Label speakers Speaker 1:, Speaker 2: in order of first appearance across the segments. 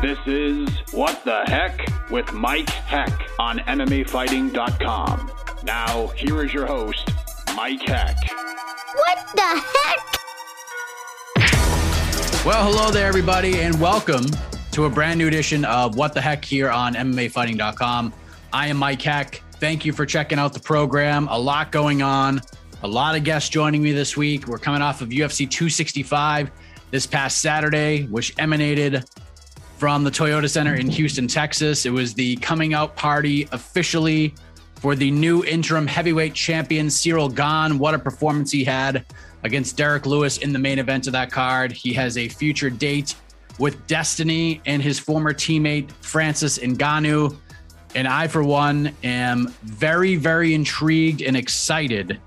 Speaker 1: This is What the Heck with Mike Heck on MMAfighting.com. Now, here is your host, Mike Heck.
Speaker 2: What the heck?
Speaker 3: Well, hello there, everybody, and welcome to a brand new edition of What the Heck here on MMAfighting.com. I am Mike Heck. Thank you for checking out the program. A lot going on, a lot of guests joining me this week. We're coming off of UFC 265 this past Saturday, which emanated from the Toyota Center in Houston, Texas. It was the coming out party officially for the new interim heavyweight champion, Ciryl Gane. What a performance he had against Derek Lewis in the main event of that card. He has a future date with Destiny and his former teammate Francis Ngannou. And I, for one, am very, very intrigued and excited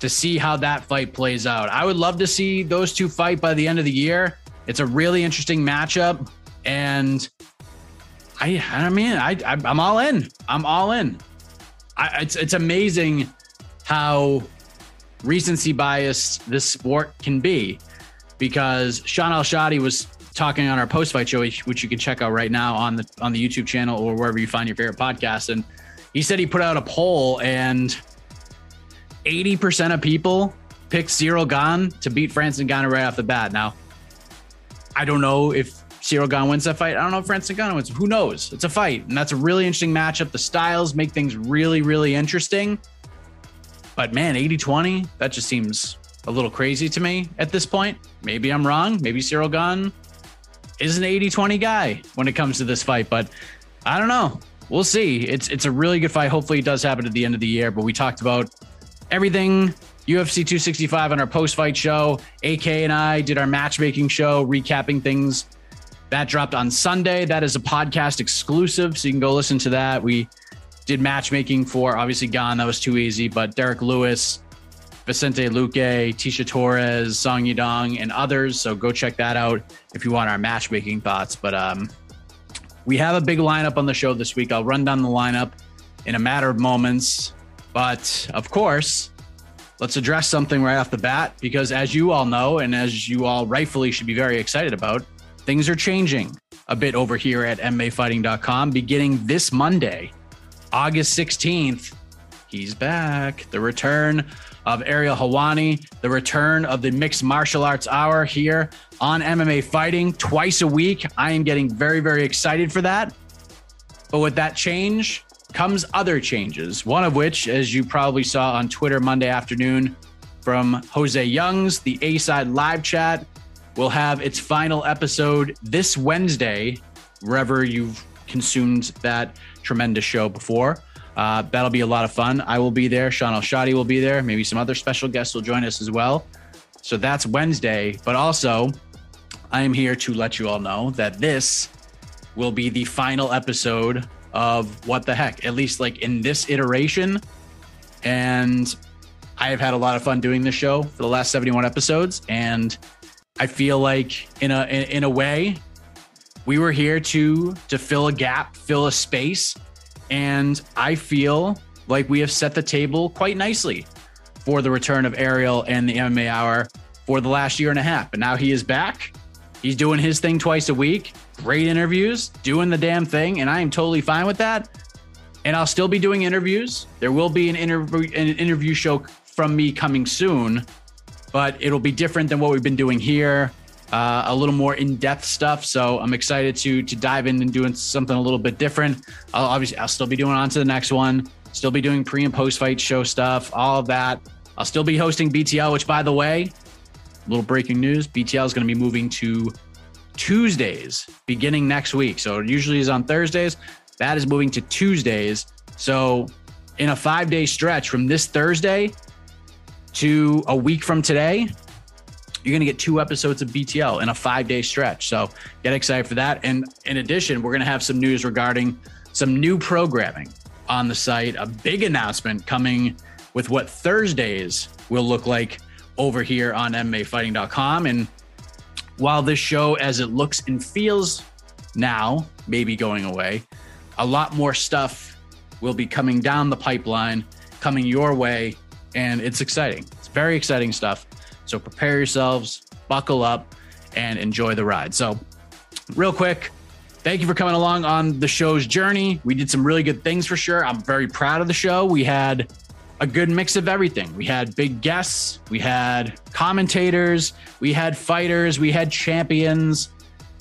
Speaker 3: to see how that fight plays out. I would love to see those two fight by the end of the year. It's a really interesting matchup, and I, I mean, I, I am all in. I'm all in. I, it's it's amazing how recency bias this sport can be because Sean Al-Shatti was talking on our post fight show, which you can check out right now on the on the YouTube channel or wherever you find your favorite podcast. And he said he put out a poll and 80% of people picked Ciryl Gane to beat Francis Ngannou right off the bat. Now, I don't know if Ciryl Gane wins that fight. I don't know if Francis Ngannou wins. Who knows? It's a fight, and that's a really interesting matchup. The styles make things really, really interesting. But man, 80 20, that just seems a little crazy to me at this point. Maybe I'm wrong. Maybe Ciryl Gane is an 80 20 guy when it comes to this fight, but I don't know. We'll see. It's it's a really good fight. Hopefully, it does happen at the end of the year. But we talked about everything UFC 265 on our post fight show. AK and I did our matchmaking show, recapping things. That dropped on Sunday. That is a podcast exclusive, so you can go listen to that. We did matchmaking for obviously Gane. That was too easy, but Derek Lewis, Vicente Luque, Tecia Torres, Song Yadong, and others. So go check that out if you want our matchmaking thoughts. But um, we have a big lineup on the show this week. I'll run down the lineup in a matter of moments. But of course, let's address something right off the bat because, as you all know, and as you all rightfully should be very excited about, things are changing a bit over here at MMAfighting.com beginning this Monday. August 16th, he's back. The return of Ariel Helwani, the return of the Mixed Martial Arts Hour here on MMA Fighting twice a week. I am getting very, very excited for that. But with that change comes other changes, one of which, as you probably saw on Twitter Monday afternoon from Jose Youngs, the A side live chat will have its final episode this Wednesday, wherever you've consumed that tremendous show before. Uh, that'll be a lot of fun. I will be there. Sean Al-Shatti will be there. Maybe some other special guests will join us as well. So that's Wednesday. But also, I am here to let you all know that this will be the final episode of What the Heck, at least like in this iteration. And I have had a lot of fun doing this show for the last 71 episodes. And I feel like in a in, in a way, we were here to to fill a gap, fill a space. And I feel like we have set the table quite nicely for the return of Ariel and the MMA Hour for the last year and a half. But now he is back. He's doing his thing twice a week. Great interviews, doing the damn thing, and I am totally fine with that. And I'll still be doing interviews. There will be an interview an interview show from me coming soon, but it'll be different than what we've been doing here. Uh, a little more in-depth stuff. So I'm excited to to dive in and doing something a little bit different. I'll obviously I'll still be doing on to the next one. Still be doing pre and post fight show stuff, all of that. I'll still be hosting BTL, which by the way, little breaking news: BTL is going to be moving to Tuesdays beginning next week. So it usually is on Thursdays. That is moving to Tuesdays. So in a five day stretch from this Thursday to a week from today, you're going to get two episodes of BTL in a five day stretch. So get excited for that. And in addition, we're going to have some news regarding some new programming on the site, a big announcement coming with what Thursdays will look like over here on MMAfighting.com. And while this show, as it looks and feels now, maybe going away, a lot more stuff will be coming down the pipeline, coming your way. And it's exciting. It's very exciting stuff. So prepare yourselves, buckle up, and enjoy the ride. So, real quick, thank you for coming along on the show's journey. We did some really good things for sure. I'm very proud of the show. We had a good mix of everything. We had big guests, we had commentators, we had fighters, we had champions.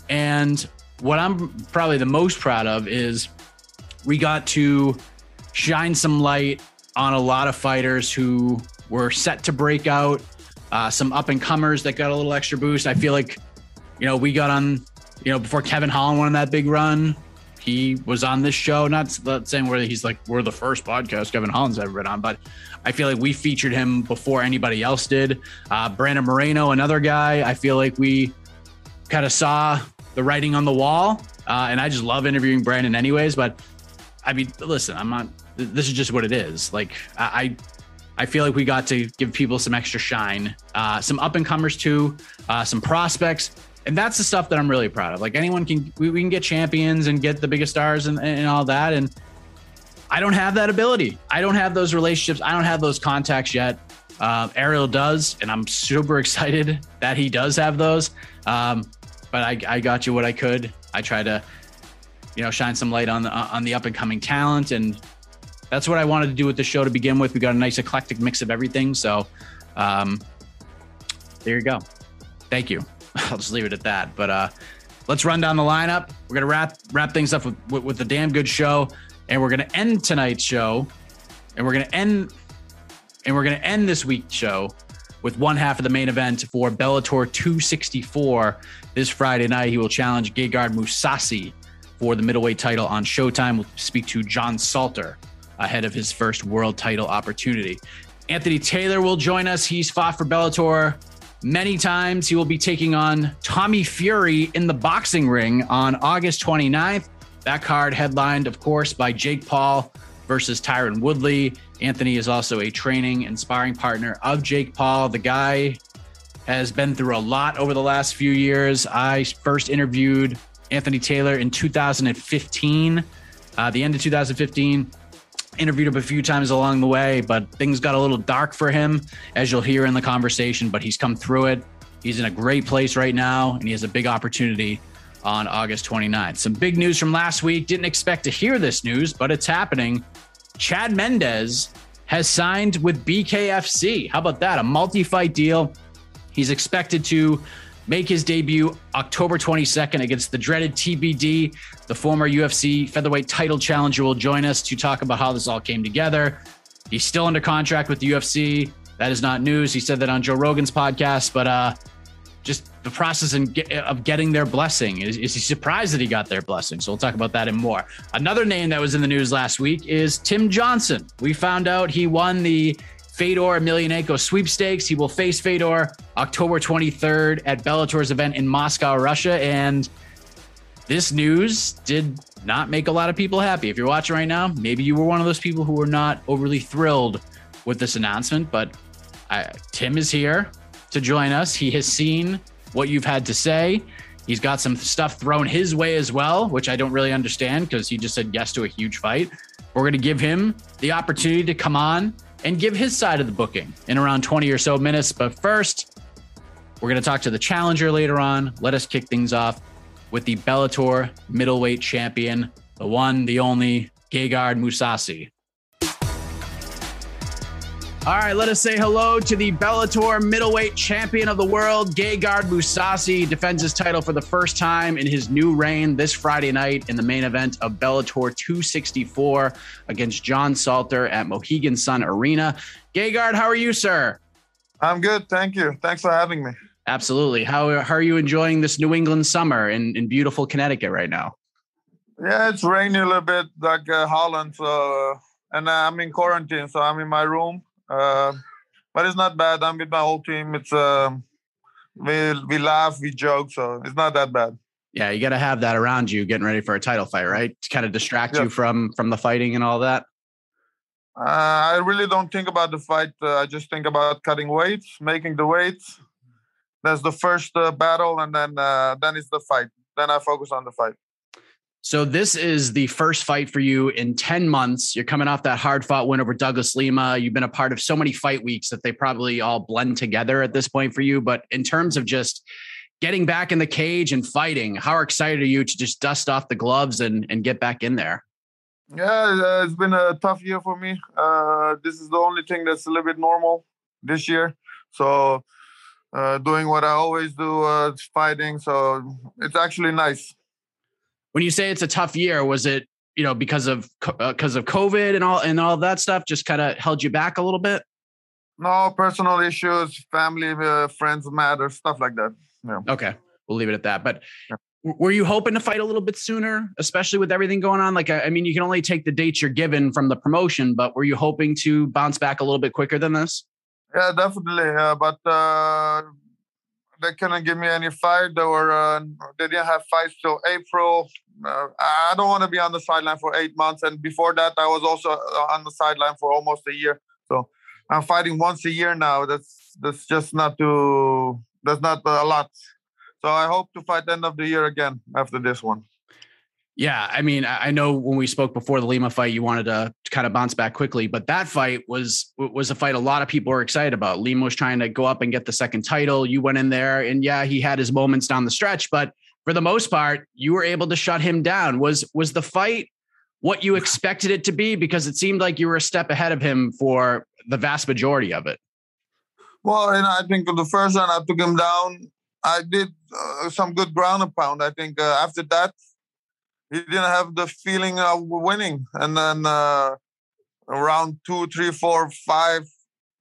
Speaker 3: And what I'm probably the most proud of is we got to shine some light on a lot of fighters who were set to break out, uh, some up and comers that got a little extra boost. I feel like, you know, we got on, you know, before Kevin Holland won that big run, he was on this show. Not, not saying where he's like, we're the first podcast Kevin Holland's ever been on, but I feel like we featured him before anybody else did. Uh, Brandon Moreno, another guy, I feel like we kind of saw the writing on the wall. Uh, and I just love interviewing Brandon, anyways. But I mean, listen, I'm not, this is just what it is. Like, I, I feel like we got to give people some extra shine, uh, some up and comers too, uh, some prospects, and that's the stuff that I'm really proud of. Like anyone can, we, we can get champions and get the biggest stars and, and all that. And I don't have that ability. I don't have those relationships. I don't have those contacts yet. Uh, Ariel does, and I'm super excited that he does have those. Um, but I, I got you what I could. I try to, you know, shine some light on the on the up and coming talent and that's what I wanted to do with the show to begin with. We got a nice eclectic mix of everything. So um, there you go. Thank you. I'll just leave it at that. But uh, let's run down the lineup. We're gonna wrap wrap things up with, with, with a damn good show, and we're gonna end tonight's show, and we're gonna end and we're gonna end this week's show with one half of the main event for Bellator 264 this Friday night. He will challenge Gegard Mousasi for the middleweight title on Showtime. We'll speak to John Salter ahead of his first world title opportunity. Anthony Taylor will join us. He's fought for Bellator many times. He will be taking on Tommy Fury in the boxing ring on August 29th. That card headlined, of course, by Jake Paul versus Tyron Woodley. Anthony is also a training and sparring partner of Jake Paul. The guy has been through a lot over the last few years. I first interviewed Anthony Taylor in 2015, uh, the end of 2015 interviewed him a few times along the way, but things got a little dark for him, as you'll hear in the conversation. But he's come through it. He's in a great place right now, and he has a big opportunity on August 29th. Some big news from last week. Didn't expect to hear this news, but it's happening. Chad Mendes has signed with BKFC. How about that? A multi fight deal. He's expected to make his debut October 22nd against the dreaded TBD. The former UFC featherweight title challenger will join us to talk about how this all came together. He's still under contract with the UFC. That is not news. He said that on Joe Rogan's podcast, but uh, just the process get, of getting their blessing. Is, is he surprised that he got their blessing? So we'll talk about that and more. Another name that was in the news last week is Tim Johnson. We found out he won the Fedor Emelianenko sweepstakes. He will face Fedor October 23rd at Bellator's event in Moscow, Russia. And this news did not make a lot of people happy. If you're watching right now, maybe you were one of those people who were not overly thrilled with this announcement, but I, Tim is here to join us. He has seen what you've had to say. He's got some stuff thrown his way as well, which I don't really understand because he just said yes to a huge fight. We're going to give him the opportunity to come on and give his side of the booking in around 20 or so minutes. But first, we're going to talk to the challenger later on. Let us kick things off with the Bellator middleweight champion, the one, the only Gegard Mousasi. All right, let us say hello to the Bellator middleweight champion of the world, Gegard Mousasi. Defends his title for the first time in his new reign this Friday night in the main event of Bellator 264 against John Salter at Mohegan Sun Arena. Gegard, how are you, sir?
Speaker 4: I'm good. Thank you. Thanks for having me.
Speaker 3: Absolutely. How, how are you enjoying this New England summer in, in beautiful Connecticut right now?
Speaker 4: Yeah, it's raining a little bit like uh, Holland. So, uh, and uh, I'm in quarantine, so I'm in my room uh, but it's not bad. I'm with my whole team. It's uh, we we laugh, we joke, so it's not that bad.
Speaker 3: Yeah, you got to have that around you, getting ready for a title fight, right? To kind of distract you from from the fighting and all that.
Speaker 4: Uh, I really don't think about the fight. Uh, I just think about cutting weights, making the weights. That's the first uh, battle, and then uh, then it's the fight. Then I focus on the fight.
Speaker 3: So this is the first fight for you in 10 months. You're coming off that hard fought win over Douglas Lima. You've been a part of so many fight weeks that they probably all blend together at this point for you. But in terms of just getting back in the cage and fighting, how excited are you to just dust off the gloves and, and get back in there?
Speaker 4: Yeah, it's been a tough year for me. Uh, this is the only thing that's a little bit normal this year. So uh, doing what I always do, uh, fighting. So it's actually nice
Speaker 3: when you say it's a tough year, was it you know because of because uh, of COVID and all and all that stuff just kind of held you back a little bit?
Speaker 4: No, personal issues, family, uh, friends matter, stuff like that. Yeah.
Speaker 3: Okay, we'll leave it at that. But yeah. were you hoping to fight a little bit sooner, especially with everything going on? Like, I mean, you can only take the dates you're given from the promotion, but were you hoping to bounce back a little bit quicker than this?
Speaker 4: Yeah, definitely. Uh, but uh, they couldn't give me any fight. or uh, they didn't have fights till April. Uh, I don't want to be on the sideline for eight months. And before that, I was also uh, on the sideline for almost a year. So I'm fighting once a year now. That's that's just not too. That's not a lot. So I hope to fight end of the year again after this one.
Speaker 3: Yeah, I mean, I know when we spoke before the Lima fight, you wanted to, kind of bounce back quickly, but that fight was was a fight a lot of people were excited about. Lima was trying to go up and get the second title. You went in there, and yeah, he had his moments down the stretch, but for the most part, you were able to shut him down. Was was the fight what you expected it to be? Because it seemed like you were a step ahead of him for the vast majority of it.
Speaker 4: Well, and I think the first one I took him down. I did uh, some good ground and pound. I think uh, after that he didn't have the feeling of winning. And then uh, around two, three, four, five,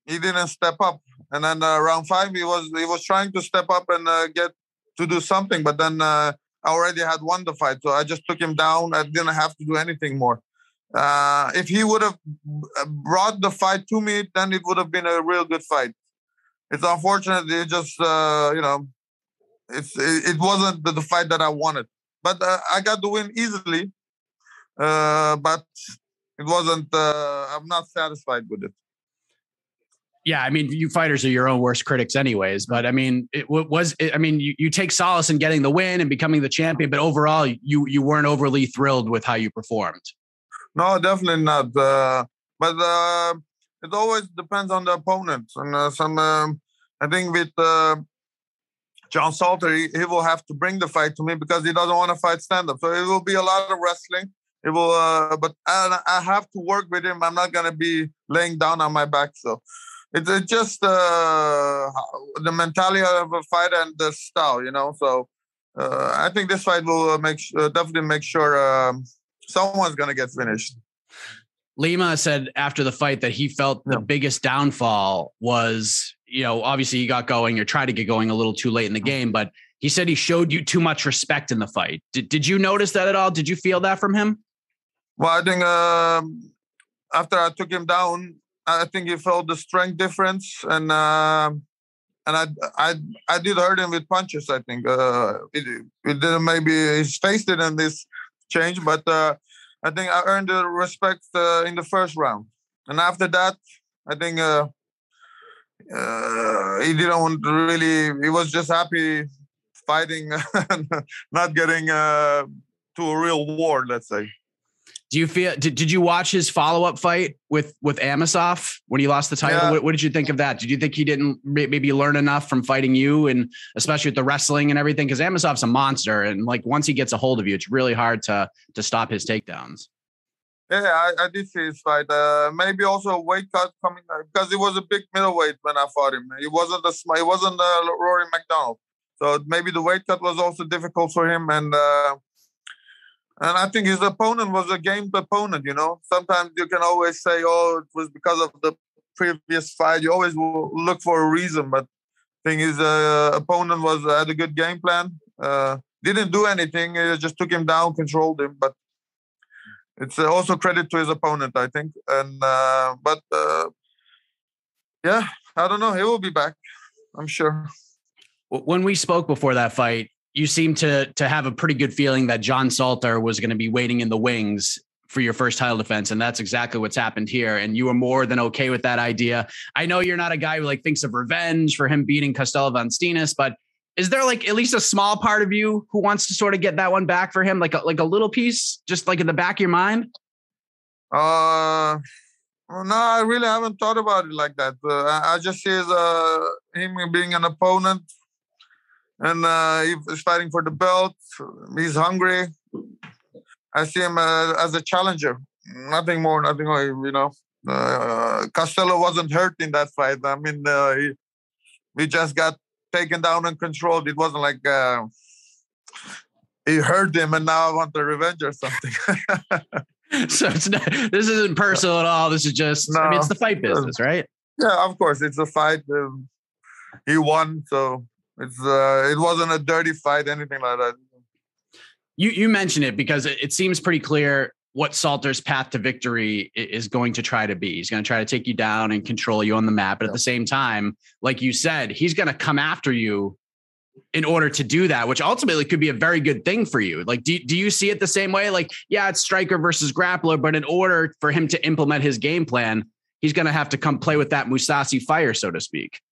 Speaker 4: he didn't step up. And then uh, round five, he was he was trying to step up and uh, get to do something, but then uh, I already had won the fight, so I just took him down. I didn't have to do anything more. Uh, if he would have brought the fight to me, then it would have been a real good fight. It's unfortunate. It just uh, you know, it's it, it wasn't the, the fight that I wanted but uh, I got the win easily. Uh, but it wasn't. Uh, I'm not satisfied with it.
Speaker 3: Yeah, I mean, you fighters are your own worst critics, anyways. But I mean, it was. It, I mean, you, you take solace in getting the win and becoming the champion, but overall, you you weren't overly thrilled with how you performed.
Speaker 4: No, definitely not. Uh, but uh, it always depends on the opponent, and uh, some. Um, I think with uh, John Salter, he, he, will have to bring the fight to me because he doesn't want to fight stand up. So it will be a lot of wrestling. It will, uh, but I, I, have to work with him. I'm not gonna be laying down on my back. So it's, it's just uh, the mentality of a fighter and the style, you know. So uh, I think this fight will uh, make uh, definitely make sure um, someone's gonna get finished.
Speaker 3: Lima said after the fight that he felt the biggest downfall was you know, obviously you got going, you're trying to get going a little too late in the game, but he said he showed you too much respect in the fight. Did, did you notice that at all? Did you feel that from him?
Speaker 4: Well, I think uh, after I took him down, I think he felt the strength difference, and uh, and I I I did hurt him with punches. I think uh, it, it didn't maybe his face didn't this change, but uh, I think I earned the respect uh, in the first round, and after that, I think uh, he didn't really. He was just happy fighting, not getting uh, to a real war. Let's say.
Speaker 3: Do you feel? Did, did you watch his follow up fight with with Amosov when he lost the title? Yeah. What, what, did you think of that? Did you think he didn't maybe learn enough from fighting you, and especially with the wrestling and everything? Because Amosov's a monster, and like once he gets a hold of you, it's really hard to to stop his takedowns.
Speaker 4: Yeah, I, I did see his fight. Uh, maybe also a weight cut coming because he was a big middleweight when I fought him. He wasn't a he wasn't a Rory MacDonald, so maybe the weight cut was also difficult for him. And uh, and I think his opponent was a game opponent. You know, sometimes you can always say, "Oh, it was because of the previous fight." You always look for a reason, but thing is, uh, opponent was had a good game plan. Uh, didn't do anything. It just took him down, controlled him. But it's uh, also credit to his opponent, I think. And uh, but uh, yeah, I don't know. He will be back. I'm sure.
Speaker 3: When we spoke before that fight, you seemed to to have a pretty good feeling that John Salter was going to be waiting in the wings for your first title defense and that's exactly what's happened here and you were more than okay with that idea i know you're not a guy who like thinks of revenge for him beating Costello van Steenis but is there like at least a small part of you who wants to sort of get that one back for him like a, like a little piece just like in the back of your mind
Speaker 4: uh no i really haven't thought about it like that uh, i just see uh, him being an opponent and uh, he's fighting for the belt. He's hungry. I see him uh, as a challenger. Nothing more, nothing more. You know, uh, Costello wasn't hurt in that fight. I mean, uh, he, he just got taken down and controlled. It wasn't like uh, he hurt him and now I want the revenge or something.
Speaker 3: so it's not, this isn't personal at all. This is just, no. I mean, it's the fight business, right?
Speaker 4: Yeah, of course. It's a fight. Um, he won, so it's uh, it wasn't a dirty fight, anything like that.
Speaker 3: You you mentioned it because it, it seems pretty clear what Salter's path to victory is going to try to be. He's going to try to take you down and control you on the map. But yeah. at the same time, like you said, he's going to come after you in order to do that, which ultimately could be a very good thing for you. Like, do, do you see it the same way? Like, yeah, it's striker versus grappler, but in order for him to implement his game plan, he's going to have to come play with that Mousasi fire, so to speak.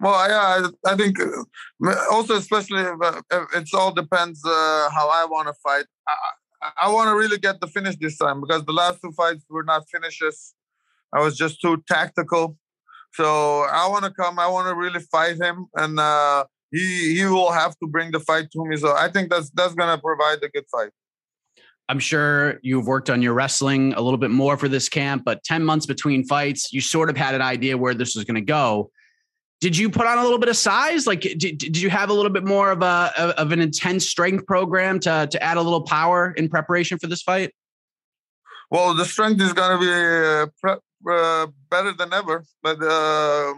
Speaker 4: Well, yeah, I, I think uh, also, especially if, uh, if it all depends uh, how I want to fight. I, I want to really get the finish this time because the last two fights were not finishes. I was just too tactical. So I want to come. I want to really fight him, and uh, he he will have to bring the fight to me. So I think that's that's gonna provide a good fight.
Speaker 3: I'm sure you've worked on your wrestling a little bit more for this camp, but 10 months between fights, you sort of had an idea where this was going to go did you put on a little bit of size? Like, did, did you have a little bit more of a of an intense strength program to to add a little power in preparation for this fight?
Speaker 4: Well, the strength is going to be uh, uh, better than ever, but uh,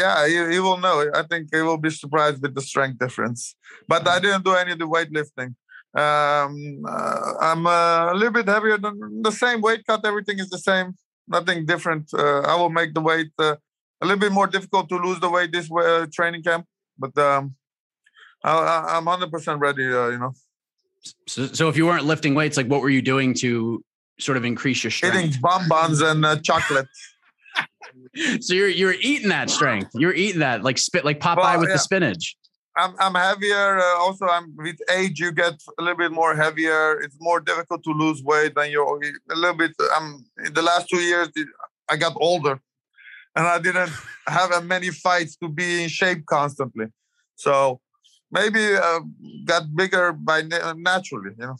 Speaker 4: yeah, he, will know. I think he will be surprised with the strength difference. But I didn't do any of the weightlifting. Um, uh, I'm uh, a little bit heavier than the same weight cut. Everything is the same. Nothing different. Uh, I will make the weight a little bit more difficult to lose the weight this way, uh, training camp, but um, I, am 100% ready. Uh, you know.
Speaker 3: So, so if you weren't lifting weights, like what were you doing to sort of increase your strength?
Speaker 4: Eating bonbons and uh, chocolate.
Speaker 3: so you're you're eating that strength. You're eating that like spit like Popeye well, with yeah. the spinach.
Speaker 4: I'm I'm heavier. Uh, also, I'm with age. You get a little bit more heavier. It's more difficult to lose weight than you're a little bit. I'm in the last two years. I got older and I didn't have many fights to be in shape constantly. So maybe uh, got bigger by na- naturally, you know.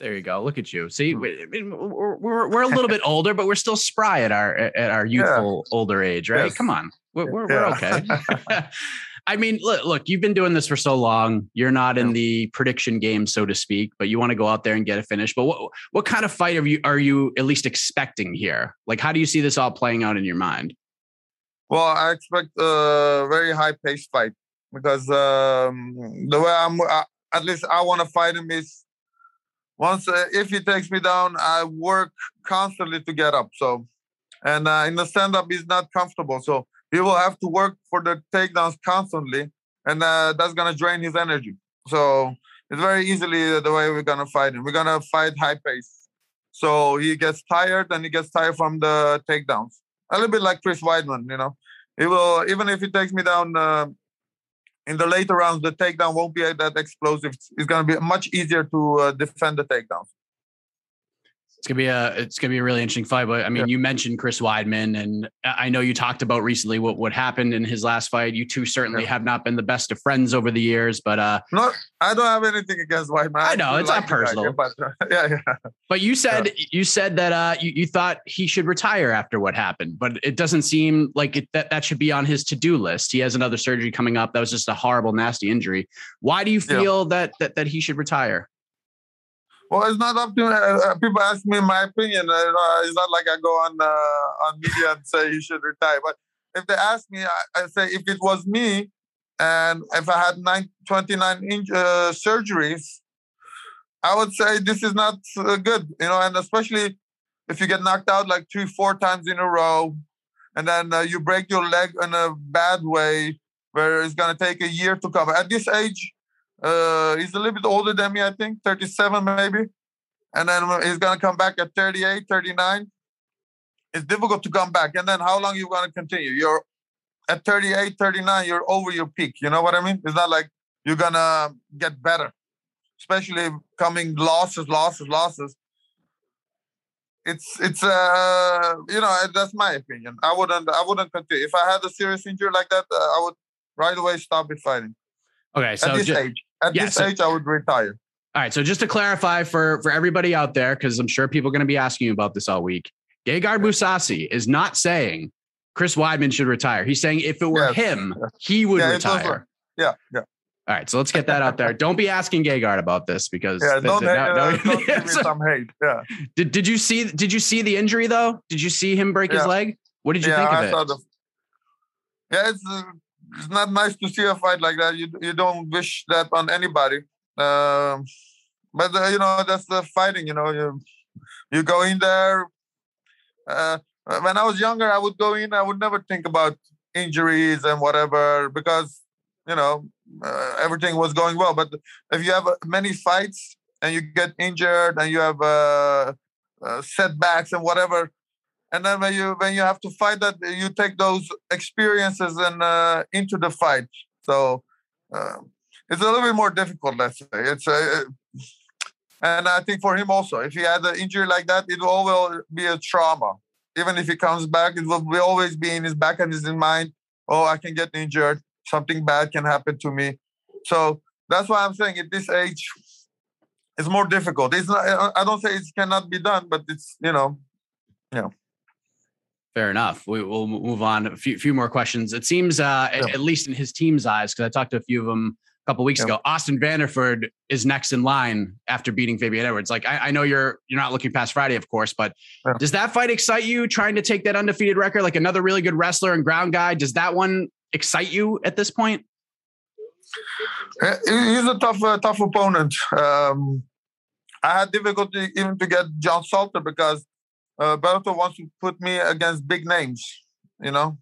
Speaker 3: There you go. Look at you. See, hmm. Mean, we're, we're, we're a little bit older, but we're still spry at our at our youthful yeah. older age, right? Yes. Come on, we're we're, yeah. we're okay. I mean, look, look, you've been doing this for so long. You're not in the prediction game, so to speak, but you want to go out there and get a finish. But what what kind of fight are you are you at least expecting here? Like, how do you see this all playing out in your mind?
Speaker 4: Well, I expect a very high paced fight because um, the way I'm, uh, at least I want to fight him is once uh, if he takes me down, I work constantly to get up. So and uh, in the stand up, he's not comfortable. So he will have to work for the takedowns constantly, and uh, that's gonna drain his energy. So it's very easily the way we're gonna fight him. We're gonna fight high pace. So he gets tired and he gets tired from the takedowns. A little bit like Chris Weidman, you know. He will even if he takes me down uh, in the later rounds, the takedown won't be that explosive. It's to be much easier to uh, defend the takedowns.
Speaker 3: It's gonna be a it's gonna be a really interesting fight. But I mean, yeah. you mentioned Chris Weidman, and I know you talked about recently what what happened in his last fight. You two certainly yeah. have not been the best of friends over the years, but uh,
Speaker 4: no, I don't have anything against Weidman.
Speaker 3: I know it's like not personal,
Speaker 4: but uh, yeah, yeah.
Speaker 3: But you said yeah. you said that uh, you, you thought he should retire after what happened, but it doesn't seem like it, that that should be on his to do list. He has another surgery coming up. That was just a horrible, nasty injury. Why do you feel that that that he should retire?
Speaker 4: Well, it's not up to uh, uh, people ask me my opinion. Uh, it's not like I go on uh, on media and say he should retire. But if they ask me, I, I say if it was me and if I had nine, 29 inch, uh, surgeries, I would say this is not uh, good. You know, and especially if you get knocked out like three, four times in a row, and then you break your leg in a bad way, where it's going to take a year to cover. At this age, uh, he's a little bit older than me, I think, 37 maybe. And then he's going to come back at 38, 39. It's difficult to come back. And then how long you going to continue? You're at 38, 39, you're over your peak. You know what I mean? It's not like you're going to get better, especially coming losses, losses, losses. It's it's uh you know that's my opinion. I wouldn't I wouldn't continue if I had a serious injury like that. Uh, I would right away stop it fighting.
Speaker 3: Okay, so
Speaker 4: at this
Speaker 3: just,
Speaker 4: age, at yeah, this so, age, I would retire.
Speaker 3: All right. So just to clarify for for everybody out there, because I'm sure people are going to be asking you about this all week. Gegard Mousasi is not saying Chris Weidman should retire. He's saying if it were yes. him, he would
Speaker 4: yeah,
Speaker 3: retire.
Speaker 4: Yeah, yeah.
Speaker 3: All right, so let's get that out there. Don't be asking Gegard about this because
Speaker 4: yeah, don't, hate, no, uh, don't give me some hate. Yeah.
Speaker 3: Did Did you see Did you see the injury though? Did you see him break yeah. his leg? What did you
Speaker 4: yeah,
Speaker 3: think of
Speaker 4: I
Speaker 3: it?
Speaker 4: Saw the, yeah, it's it's not nice to see a fight like that. You you don't wish that on anybody. Um, but uh, you know that's the fighting. You know you you go in there. Uh, when I was younger, I would go in. I would never think about injuries and whatever because you know uh, everything was going well. But if you have uh, many fights and you get injured and you have uh, uh, setbacks and whatever, and then when you when you have to fight that you take those experiences and uh, into the fight. So uh, it's a little bit more difficult let's say. It's uh, and i think for him also if he had an injury like that it will always be a trauma. Even if he comes back it will always be in his back and his mind oh i can get injured. Something bad can happen to me. So that's why i'm saying at this age it's more difficult. It's not i don't say it cannot be done but it's you know yeah
Speaker 3: Fair enough. We, will move on. A few, few more questions. It seems, uh, yeah. at, least in his team's eyes, because I talked to a few of them a couple weeks yeah. ago. Austin Vanderford is next in line after beating Fabian Edwards. Like I, I know you're you're not looking past Friday, of course, but yeah. does that fight excite you? Trying to take that undefeated record, like another really good wrestler and ground guy, does that one excite you at this point?
Speaker 4: He's a tough, uh, tough opponent. Um, I had difficulty even to get John Salter because uh, Bellator wants to put me against big names. You know,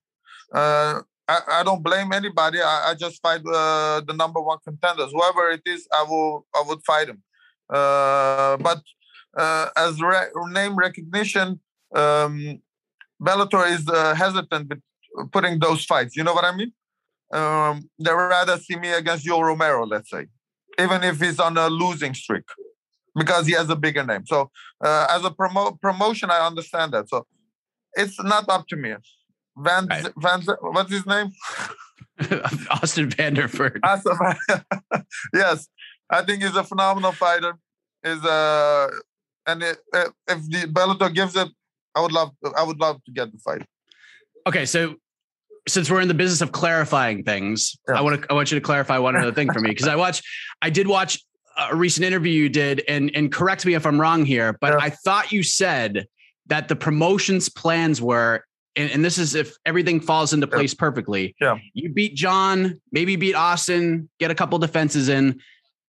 Speaker 4: uh, I, I don't blame anybody. I, I just fight uh, the number one contenders. Whoever it is, I will I would fight him. Uh, but uh, as re- name recognition, um, Bellator is uh, hesitant with putting those fights. You know what I mean? Um, they rather see me against Yoel Romero, let's say, even if he's on a losing streak because he has a bigger name. So uh, as a promo- promotion, I understand that. So it's not up to me. Van right. Van what's his name?
Speaker 3: Austin Vanderford.
Speaker 4: Austin, yes, I think he's a phenomenal fighter. Is uh, and it, if the Bellator gives it, I would love I would love to get the fight.
Speaker 3: Okay, so since we're in the business of clarifying things, yeah. I want to I want you to clarify one other thing for me because I watch I did watch a recent interview you did, and and correct me if I'm wrong here, but yeah. I thought you said that the promotions plans were, and, and this is if everything falls into place yeah. perfectly.
Speaker 4: Yeah,
Speaker 3: you beat John, maybe beat Austin, get a couple defenses in.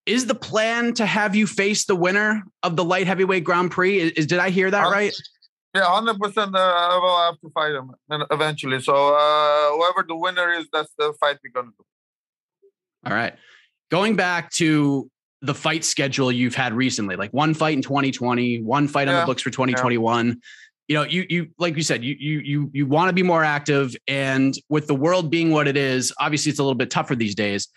Speaker 3: Is the plan to have you face the winner of the light heavyweight Grand Prix? Is, is did I hear that right?
Speaker 4: Yeah, hundred percent. Uh, I will have to fight him eventually. So uh, whoever the winner is, that's the fight we're gonna do.
Speaker 3: All right. Going back to the fight schedule you've had recently, like one fight in 2020, one fight on the books for 2021. Yeah. You know, you you like you said, you you you you want to be more active, and with the world being what it is, obviously it's a little bit tougher these days.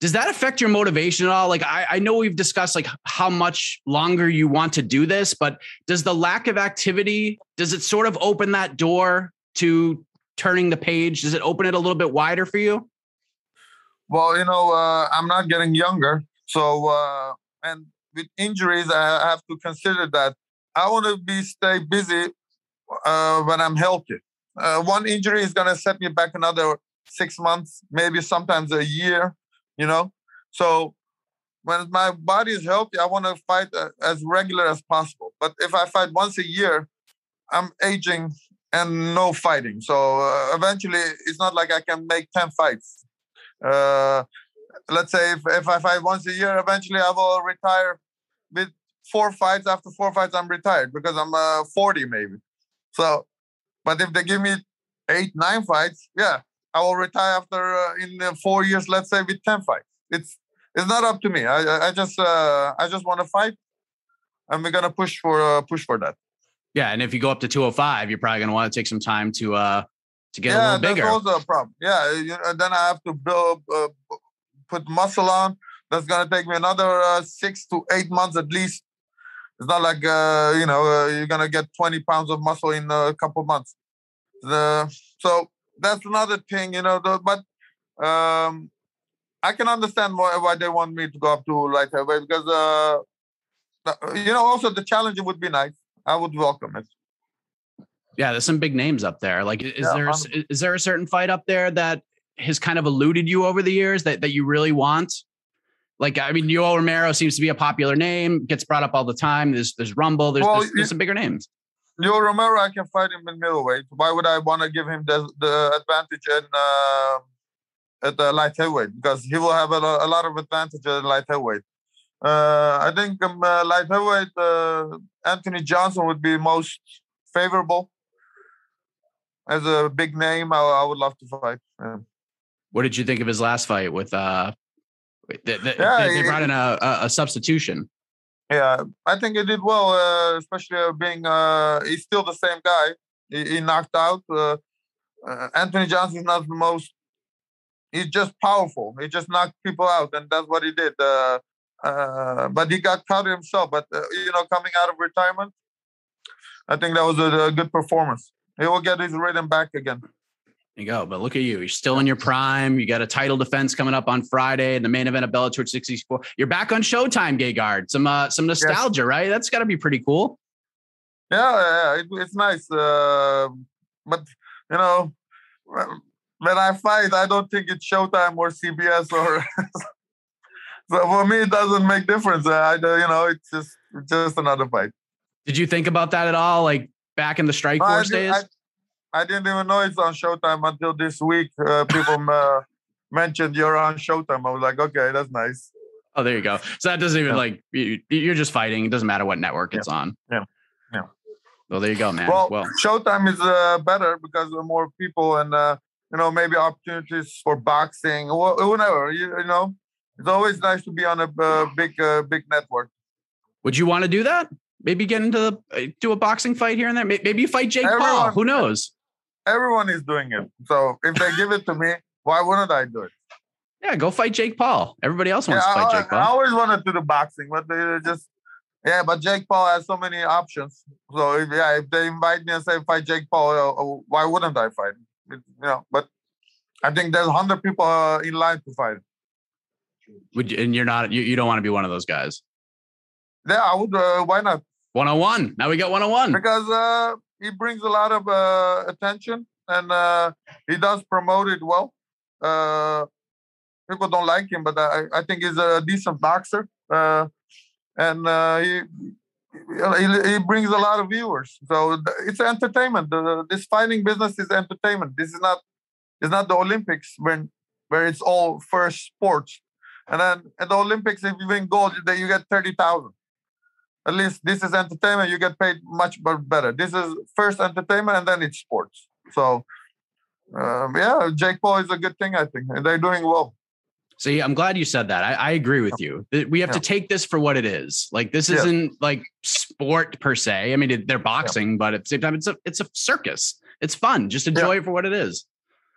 Speaker 3: Does that affect your motivation at all? Like I, I know we've discussed like how much longer you want to do this, but does the lack of activity does it sort of open that door to turning the page? Does it open it a little bit wider for you?
Speaker 4: Well, you know, uh, I'm not getting younger, so uh, and with injuries, I have to consider that I want to be stay busy uh, when I'm healthy. Uh, one injury is gonna set me back another six months, maybe sometimes a year. You know, so when my body is healthy, I want to fight uh, as regular as possible. But if I fight once a year, I'm aging and no fighting. So uh, eventually, it's not like I can make ten fights uh, let's say if, if I fight once a year, eventually I will retire with four fights. After four fights, I'm retired because I'm uh, 40 maybe. So, but if they give me eight, nine fights, yeah, I will retire after uh, in four years. Let's say with 10 fights. It's it's not up to me. I I just uh, I just want to fight, and we're gonna push for uh, push for that.
Speaker 3: Yeah, and if you go up to 205, you're probably gonna want to take some time to uh to get
Speaker 4: yeah,
Speaker 3: a little bigger.
Speaker 4: Yeah, that's also a problem. Yeah, you know, then I have to build, uh, put muscle on. That's gonna take me another uh, six to eight months at least. It's not like uh, you know uh, you're gonna get 20 pounds of muscle in a couple months. The, so that's another thing, you know. The, but um, I can understand why, why they want me to go up to light heavyweight because uh, you know also the challenge would be nice. I would welcome it.
Speaker 3: Yeah, there's some big names up there. Like, is yeah, there is there a certain fight up there that has kind of eluded you over the years that that you really want? Like, I mean, Yoel Romero seems to be a popular name, gets brought up all the time. There's there's Rumble. There's, well, there's, there's some bigger names.
Speaker 4: Yoel Romero, I can fight him in middleweight. Why would I want to give him the the advantage in uh, at the light heavyweight? Because he will have a, a lot of advantage at light heavyweight. Uh, I think um, uh, light heavyweight uh, Anthony Johnson would be most favorable as a big name, I, I would love to fight. Yeah.
Speaker 3: What did you think of his last fight with uh they, they, yeah, they brought in a, a, substitution.
Speaker 4: Yeah, I think he did well, uh, especially uh, being uh, he's still the same guy. He, he knocked out uh, uh, Anthony Johnson is not the most. He's just powerful. He just knocked people out, and that's what he did. Uh, but he got caught himself. But you know, coming out of retirement, I think that was a, a good performance. He will get his rhythm back again.
Speaker 3: You go. But look at you. You're still in your prime. You got a title defense coming up on Friday and the main event of Bellator 64. You're back on Showtime, Gegard. Some uh, some nostalgia, yes. right? That's got to be pretty cool.
Speaker 4: Yeah, yeah it, it's nice. Uh, but you know, when I fight, I don't think it's Showtime or CBS or. so for me, it doesn't make difference. I, you know, it's just just another fight.
Speaker 3: Did you think about that at all? Like back in the strike no, force I days?
Speaker 4: I, I, didn't even know it's on Showtime until this week. Uh, people uh, mentioned you're on Showtime. I was like, okay, that's nice.
Speaker 3: Oh, there you go. So that doesn't even yeah. like you, are just fighting. It doesn't matter what network
Speaker 4: yeah.
Speaker 3: it's on.
Speaker 4: Yeah, yeah.
Speaker 3: Well, there you go, man.
Speaker 4: Well,
Speaker 3: well.
Speaker 4: Showtime is uh, better because there are more people and uh, you know maybe opportunities for boxing or whatever. You, you know, it's always nice to be on a uh, big uh, big network.
Speaker 3: Would you want to do that? Maybe get into the do a boxing fight here and there. Maybe you fight Jake everyone, Paul. Who knows?
Speaker 4: Everyone is doing it. So if they give it to me, why wouldn't I do it?
Speaker 3: Yeah, go fight Jake Paul. Everybody else wants yeah, to fight
Speaker 4: I,
Speaker 3: Jake Paul.
Speaker 4: I always wanted to do boxing, but they just yeah. But Jake Paul has so many options. So if, yeah, if they invite me and say fight Jake Paul, uh, why wouldn't I fight? It, you know, but I think there's hundred people uh, in line to fight.
Speaker 3: Would you, and you're not you, you don't want to be one of those guys.
Speaker 4: Yeah, I would. Uh, why not?
Speaker 3: One on one. Now we got one on one.
Speaker 4: Because uh, he brings a lot of uh, attention and uh, he does promote it well. Uh, people don't like him, but I, I think he's a decent boxer. Uh, and uh, he, he, he brings a lot of viewers. So it's entertainment. This fighting business is entertainment. This is not it's not the Olympics when where it's all first sports. And then at the Olympics, if you win gold, then you get thirty thousand. At least this is entertainment. You get paid much better. This is first entertainment, and then it's sports. So, um, yeah, Jake Paul is a good thing. I think, and they're doing well.
Speaker 3: See, I'm glad you said that. I, I agree with you. We have yeah. to take this for what it is. Like this isn't like sport per se. I mean, they're boxing, yeah. but at the same time, it's a it's a circus. It's fun. Just enjoy it for what it is.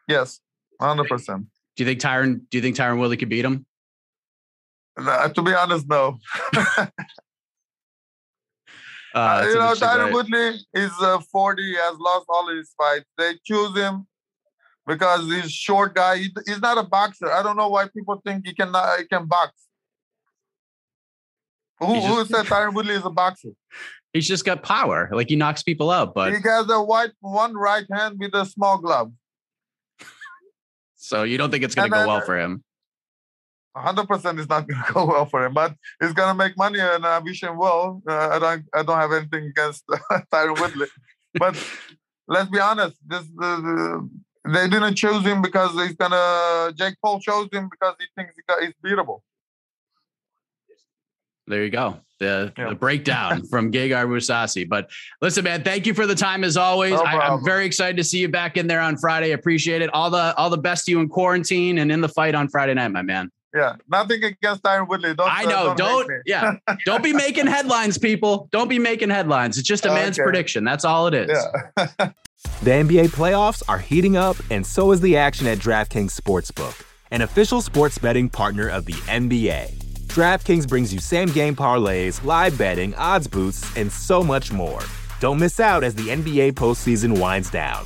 Speaker 4: Yes, hundred percent.
Speaker 3: Do you think Tyron? Do you think Tyron Woodley could beat him?
Speaker 4: Uh, to be honest, no. Uh, you know, Tyron Woodley is uh, 40. He has lost all his fights. They choose him because he's short guy. He, he's not a boxer. I don't know why people think he can he can box. Who, just, who said Tyron Woodley is a boxer?
Speaker 3: He's just got power. Like he knocks people out, but
Speaker 4: he has a white one right hand with a small glove.
Speaker 3: so you don't think it's going to go well for him?
Speaker 4: 100% is not going to go well for him, but he's going to make money and I wish him well. Uh, I don't I don't have anything against Tyron Woodley. but let's be honest, this the, they didn't choose him because he's going to Jake Paul chose him because he thinks he's beatable.
Speaker 3: There you go. The, yeah. the breakdown from Gegard Mousasi. But listen, man, thank you for the time as always. No I, am very excited to see you back in there on Friday. Appreciate it. All the all the best to you in quarantine and in the fight on Friday night, my man.
Speaker 4: Yeah, nothing against Tyron Woodley. Don't,
Speaker 3: I know. Uh, don't. don't yeah. don't be making headlines, people. Don't be making headlines. It's just a man's okay. prediction. That's all it is. Yeah.
Speaker 5: the NBA playoffs are heating up, and so is the action at DraftKings Sportsbook, an official sports betting partner of the NBA. DraftKings brings you same game parlays, live betting, odds boosts, and so much more. Don't miss out as the NBA postseason winds down.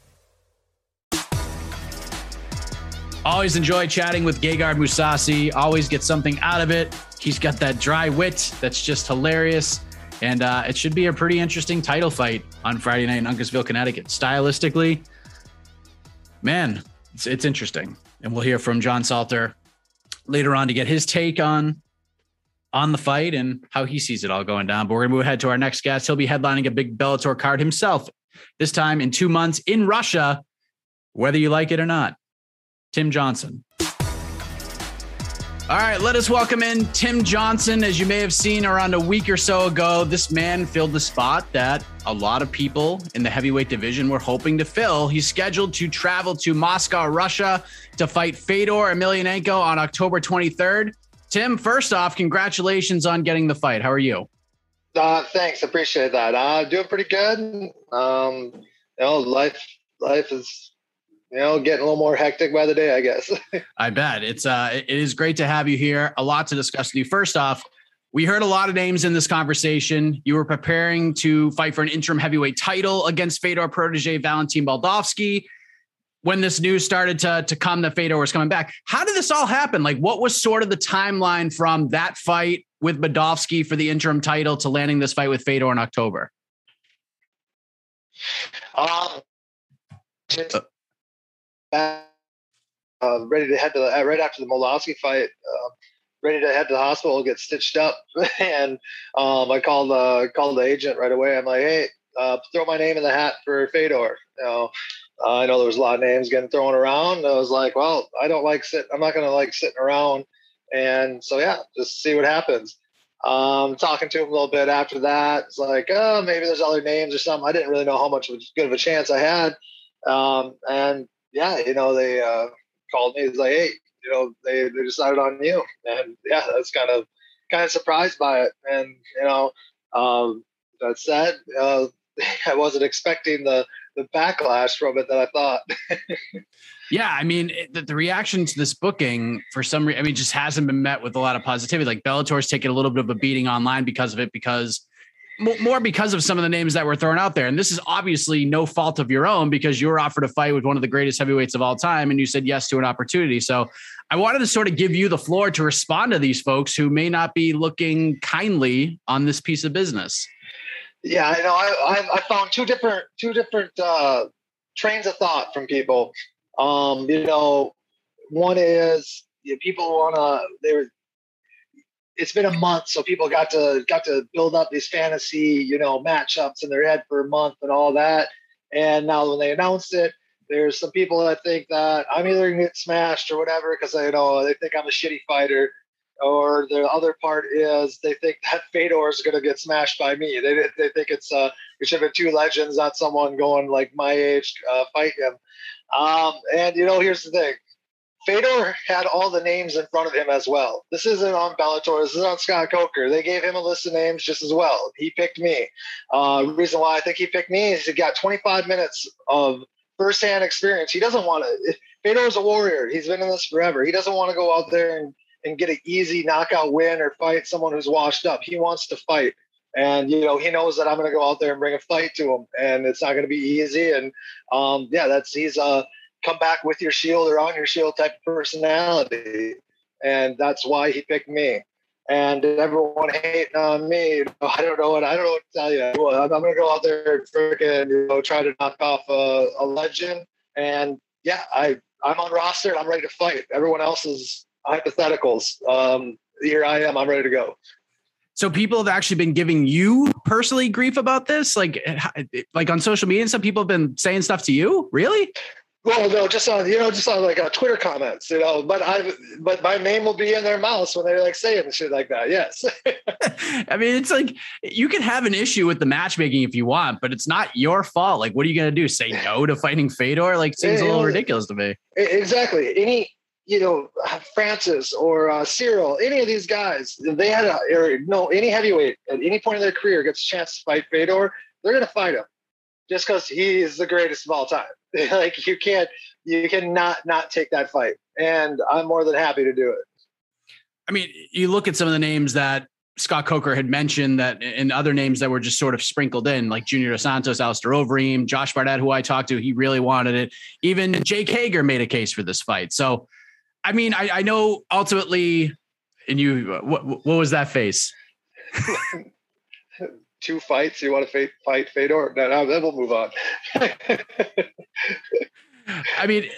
Speaker 3: Always enjoy chatting with Gegard Mousasi. Always get something out of it. He's got that dry wit that's just hilarious. And uh, it should be a pretty interesting title fight on Friday night in Uncasville, Connecticut. Stylistically, man, it's, it's interesting. And we'll hear from John Salter later on to get his take on on the fight and how he sees it all going down. But we're gonna move ahead to our next guest. He'll be headlining a big Bellator card himself, this time in two months in Russia, whether you like it or not. Tim Johnson. All right, let us welcome in Tim Johnson. As you may have seen around a week or so ago, this man filled the spot that a lot of people in the heavyweight division were hoping to fill. He's scheduled to travel to Moscow, Russia to fight Fedor Emelianenko on October 23rd. Tim, first off, congratulations on getting the fight. How are you?
Speaker 6: Uh, thanks, appreciate that. Uh, doing pretty good. Um, you know, life life is you know, getting a little more hectic by the day, I guess.
Speaker 3: I bet it's uh, it is great to have you here. A lot to discuss with you. First off, we heard a lot of names in this conversation. You were preparing to fight for an interim heavyweight title against Fedor protege Valentin Moldavsky. When this news started to, to come that Fedor was coming back, how did this all happen? Like, what was sort of the timeline from that fight with Moldavsky for the interim title to landing this fight with Fedor in October?
Speaker 6: Um, uh, ready to head to the, right after the Moldavsky fight. Uh, ready to head to the hospital, get stitched up, and um, I called the called the agent right away. I'm like, hey, uh, throw my name in the hat for Fedor. You know, uh, I know there was a lot of names getting thrown around. I was like, well, I don't like sit. I'm not to like sitting around. And so yeah, just see what happens. Um, talking to him a little bit after that, it's like, oh, maybe there's other names or something. I didn't really know how much of a good of a chance I had. Um, and yeah, you know, they uh, called me. It's like, hey, you know, they, they decided on you. And yeah, that's kind of kind of surprised by it. And you know, um, that said, uh, I wasn't expecting the the backlash from it that I thought.
Speaker 3: yeah, I mean, the, the, reaction to this booking for some reason, I mean, just hasn't been met with a lot of positivity. Like Bellator's taking a little bit of a beating online because of it, because more because of some of the names that were thrown out there. And this is obviously no fault of your own because you were offered a fight with one of the greatest heavyweights of all time and you said yes to an opportunity. So I wanted to sort of give you the floor to respond to these folks who may not be looking kindly on this piece of business.
Speaker 6: Yeah, I know. I, I, found two different two different uh, trains of thought from people. Um, you know, one is you know, people want to they were it's been a month, so people got to got to build up these fantasy, you know, matchups in their head for a month and all that. And now when they announced it, there's some people that think that I'm either gonna get smashed or whatever because they you know they think I'm a shitty fighter, or the other part is they think that Fedor is gonna get smashed by me. They they think it's uh it should have two legends, not someone going like my age uh, fight him. Um, and you know, here's the thing: Fedor had all the names in front of him as well. This isn't on Bellator. This is on Scott Coker. They gave him a list of names just as well. He picked me. Uh, reason why I think he picked me is he got 25 minutes of firsthand experience. He doesn't want to. Fedor is a warrior. He's been in this forever. He doesn't want to go out there and, and get an easy knockout win or fight someone who's washed up. He wants to fight. And you know he knows that I'm going to go out there and bring a fight to him, and it's not going to be easy. And um, yeah, that's he's a uh, come back with your shield or on your shield type of personality. And that's why he picked me. And everyone hating on me, I don't know what I don't know what to tell you. I'm, I'm going to go out there and freaking you know try to knock off a, a legend. And yeah, I I'm on roster and I'm ready to fight. Everyone else is hypotheticals. Um, here I am. I'm ready to go.
Speaker 3: So people have actually been giving you personally grief about this, like like on social media and some people have been saying stuff to you. Really?
Speaker 6: Well, no, just on you know, just on like uh, Twitter comments, you know. But I, but my name will be in their mouths when they like say and shit like that. Yes.
Speaker 3: I mean, it's like you can have an issue with the matchmaking if you want, but it's not your fault. Like, what are you gonna do? Say no to fighting Fedor? Like, seems a little ridiculous to me.
Speaker 6: Exactly. Any you know, Francis or uh, Ciryl, any of these guys, they had a or, no any heavyweight at any point in their career gets a chance to fight Fedor, they're gonna fight him just because he is the greatest of all time. like you can't, you cannot not take that fight, and I'm more than happy to do it.
Speaker 3: I mean, you look at some of the names that Scott Coker had mentioned that and other names that were just sort of sprinkled in, like Junior Dos Santos, Alistair Overeem, Josh Barnett, who I talked to, he really wanted it. Even Jake Hager made a case for this fight. So, I mean, I, I know ultimately, and you, uh, what, what was that face?
Speaker 6: two fights. You want to fight, fight Fedor? No, no, then we'll move on.
Speaker 3: I mean,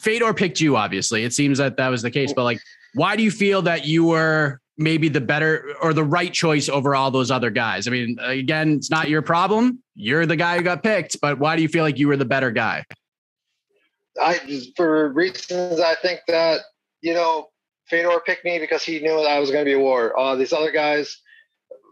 Speaker 3: Fedor picked you. Obviously, it seems that that was the case. But like, why do you feel that you were maybe the better or the right choice over all those other guys? I mean, again, it's not your problem. You're the guy who got picked. But why do you feel like you were the better guy?
Speaker 6: I, for reasons, I think that you know, Fedor picked me because he knew that I was going to be a war. Uh, these other guys,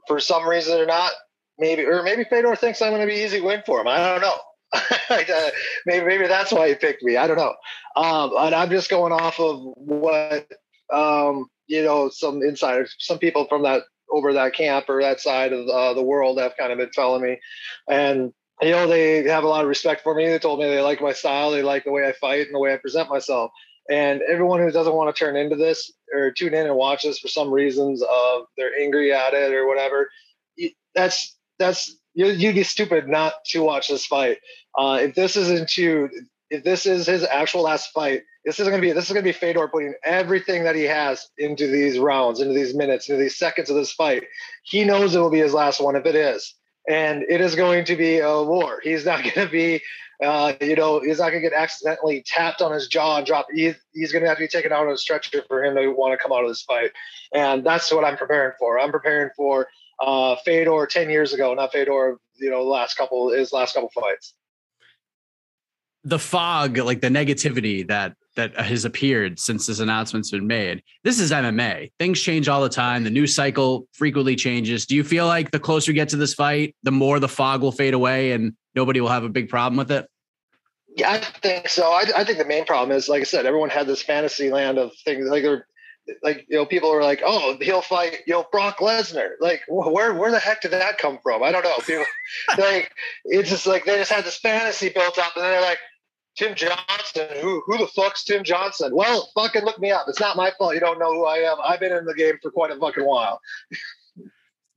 Speaker 6: for some reason or not, maybe or maybe Fedor thinks I'm going to be easy win for him. I don't know. Uh, maybe maybe that's why he picked me. I don't know. Um, and I'm just going off of what um, you know some insiders, some people from that over that camp or that side of uh, the world have kind of been telling me, and you know, they have a lot of respect for me. They told me they like my style, they like the way I fight and the way I present myself. And everyone who doesn't want to turn into this or tune in and watch this for some reasons of they're angry at it or whatever, that's that's you'd be stupid not to watch this fight. Uh, if this is into if this is his actual last fight, this is to be this is to be Fedor putting everything that he has into these rounds, into these minutes, into these seconds of this fight. He knows it will be his last one if it is, and it is going to be a war. He's not to be, uh, you know, he's not to get accidentally tapped on his jaw and drop. He, he's to have to be taken out on a stretcher for him to want to come out of this fight, and that's what I'm preparing for. I'm preparing for uh, Fedor ten years ago, not Fedor, you know, last couple his last couple fights
Speaker 3: the fog, like the negativity that that has appeared since this announcement's been made. This is MMA. Things change all the time. The news cycle frequently changes. Do you feel like the closer you get to this fight, the more the fog will fade away and nobody will have a big problem with it?
Speaker 6: Yeah, I think so. I, I think the main problem is, like I said, everyone had this fantasy land of things like they're like you know people are like oh he'll fight you know Brock Lesnar like where where the heck did that come from I don't know people like it's just like they just had this fantasy built up and then they're like Tim Johnson. Who who the fuck's Tim Johnson? Well, fucking look me up. It's not my fault you don't know who I am. I've been in the game for quite a fucking while.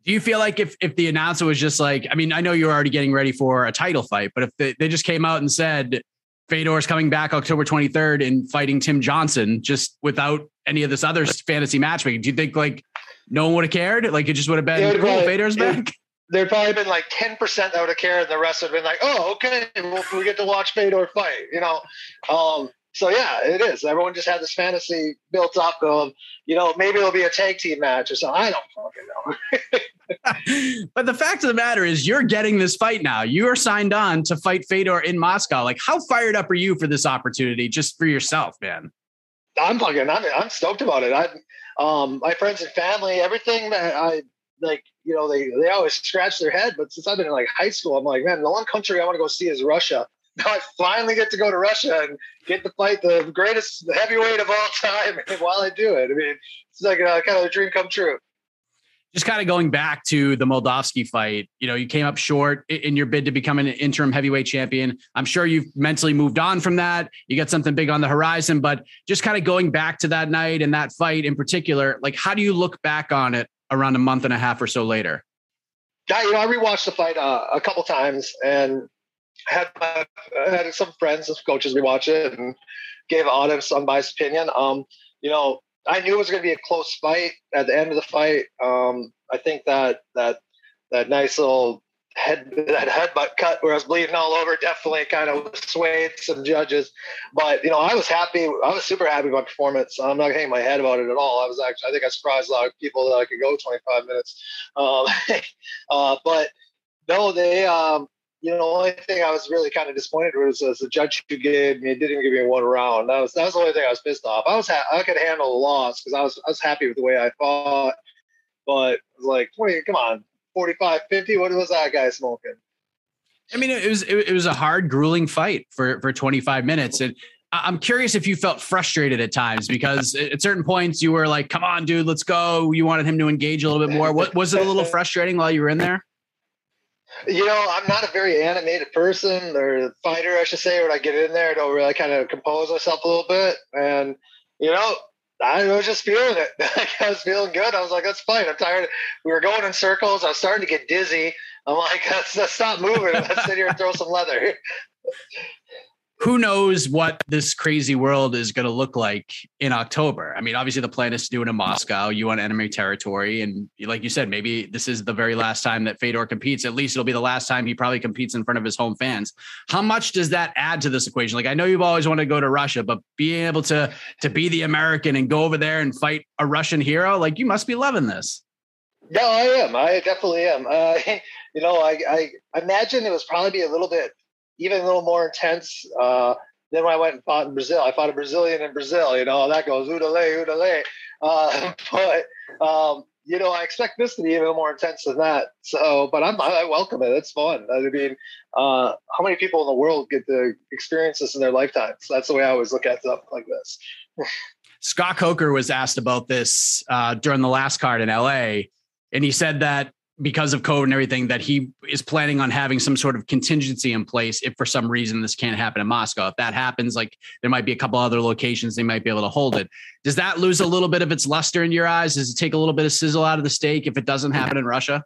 Speaker 3: Do you feel like if if the announcer was just like, I mean, I know you're already getting ready for a title fight, but if they, they just came out and said Fedor's coming back October 23rd and fighting Tim Johnson, just without any of this other fantasy matchmaking, do you think like no one would have cared? Like it just would have been cool, Fedor's back?
Speaker 6: there'd probably been like 10% that would have cared and the rest would have been like oh okay well, we get to watch Fedor fight you know um, so yeah it is. Everyone just had this fantasy built up of you know maybe it'll be a tag team match or something. I don't fucking
Speaker 3: know. But the fact of the matter is you're getting this fight now. You are signed on to fight Fedor in Moscow. Like how fired up are you for this opportunity just for yourself man?
Speaker 6: I'm fucking I'm, I'm stoked about it. I um my friends and family everything that I like you know they they always scratch their head but since i've been in like high school i'm like man the one country i want to go see is russia now i finally get to go to russia and get to fight the greatest heavyweight of all time while i do it i mean it's like a, kind of a dream come true
Speaker 3: just kind of going back to the Moldavsky fight, you know, you came up short in your bid to become an interim heavyweight champion. I'm sure you've mentally moved on from that. You got something big on the horizon, but just kind of going back to that night and that fight in particular, like how do you look back on it around a month and a half or so later?
Speaker 6: Yeah, you know, I rewatched the fight uh, a couple times and had my, had some friends, and coaches we rewatch it and gave honest, unbiased opinion. Um, you know, I knew it was going to be a close fight at the end of the fight. Um, I think that that that nice little head that headbutt cut where I was bleeding all over definitely kind of swayed some judges. But you know, I was happy. I was super happy with my performance. I'm not hanging my head about it at all. I was actually I think I surprised a lot of people that I could go 25 minutes. Um, uh, but no, they um, you know, the only thing I was really kind of disappointed was, was the judge who gave me didn't give me one round. That was that was the only thing I was pissed off. I was ha- I could handle the loss because I was I was happy with the way I fought, but like 20, come on, 45, 50. What was that guy smoking?
Speaker 3: I mean, it was it, was a hard, grueling fight for for 25 minutes, and I'm curious if you felt frustrated at times because at certain points you were like, "Come on, dude, let's go." You wanted him to engage a little bit more. What was it a little frustrating while you were in there?
Speaker 6: You know, I'm not a very animated person or fighter, I should say. When I get in there, I don't really kind of compose myself a little bit, and you know, I was just feeling it. I was feeling good. I was like, that's fine. I'm tired. We were going in circles. I was starting to get dizzy. I'm like, let's, let's stop moving. Let's sit here and throw some leather.
Speaker 3: who knows what this crazy world is going to look like in October. I mean, obviously the plan is to do it in Moscow. You want enemy territory, and like you said, maybe this is the very last time that Fedor competes. At least it'll be the last time he probably competes in front of his home fans. How much does that add to this equation? Like, I know you've always wanted to go to Russia, but being able to to be the American and go over there and fight a Russian hero, like you must be loving this.
Speaker 6: Yeah, I am. I definitely am. Uh, you know, I, I imagine it was probably be a little bit even a little more intense. Uh, then when I went and fought in Brazil, I fought a Brazilian in Brazil. You know, that goes udale, udale. Uh, but um, you know, I expect this to be even more intense than that. So, but I'm, I welcome it. It's fun. I mean, uh, how many people in the world get to experience this in their lifetimes? That's the way I always look at stuff like this.
Speaker 3: Scott Coker was asked about this uh, during the last card in LA, and he said that because of COVID and everything that he is planning on having some sort of contingency in place if for some reason this can't happen in Moscow. If that happens, like there might be a couple other locations they might be able to hold it. Does that lose a little bit of its luster in your eyes? Does it take a little bit of sizzle out of the steak if it doesn't happen in Russia?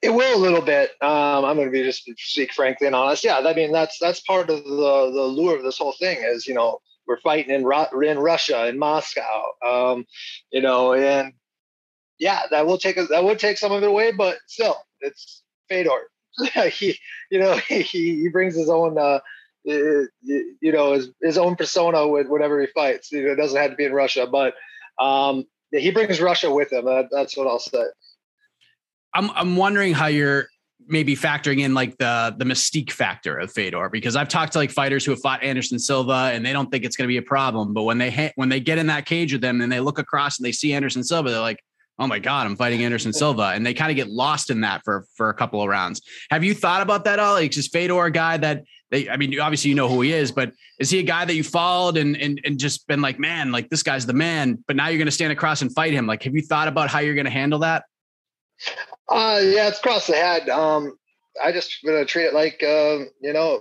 Speaker 6: It will a little bit. Um, I'm going to be just speak frankly and honest. Yeah, I mean that's that's part of the the lure of this whole thing is you know we're fighting in in Russia in Moscow, um, you know, and yeah, that will take a, that would take some of it away, but still, it's Fedor. he, you know, he he brings his own, uh, you know, his his own persona with whatever he fights. You know, it doesn't have to be in Russia, but um, he brings Russia with him. That, that's what I'll say.
Speaker 3: I'm I'm wondering how you're maybe factoring in like the the mystique factor of Fedor because I've talked to like fighters who have fought Anderson Silva and they don't think it's going to be a problem, but when they ha- when they get in that cage with them and they look across and they see Anderson Silva, they're like, oh my god, I'm fighting Anderson Silva, and they kind of get lost in that for for a couple of rounds. Have you thought about that all? Like, just Fedor a guy that they? I mean, obviously you know who he is, but is he a guy that you followed and and and just been like, man, like this guy's the man? But now you're going to stand across and fight him. Like, have you thought about how you're going to handle that?
Speaker 6: Uh, yeah, it's crossed the head. Um, I just gonna treat it like uh, you know.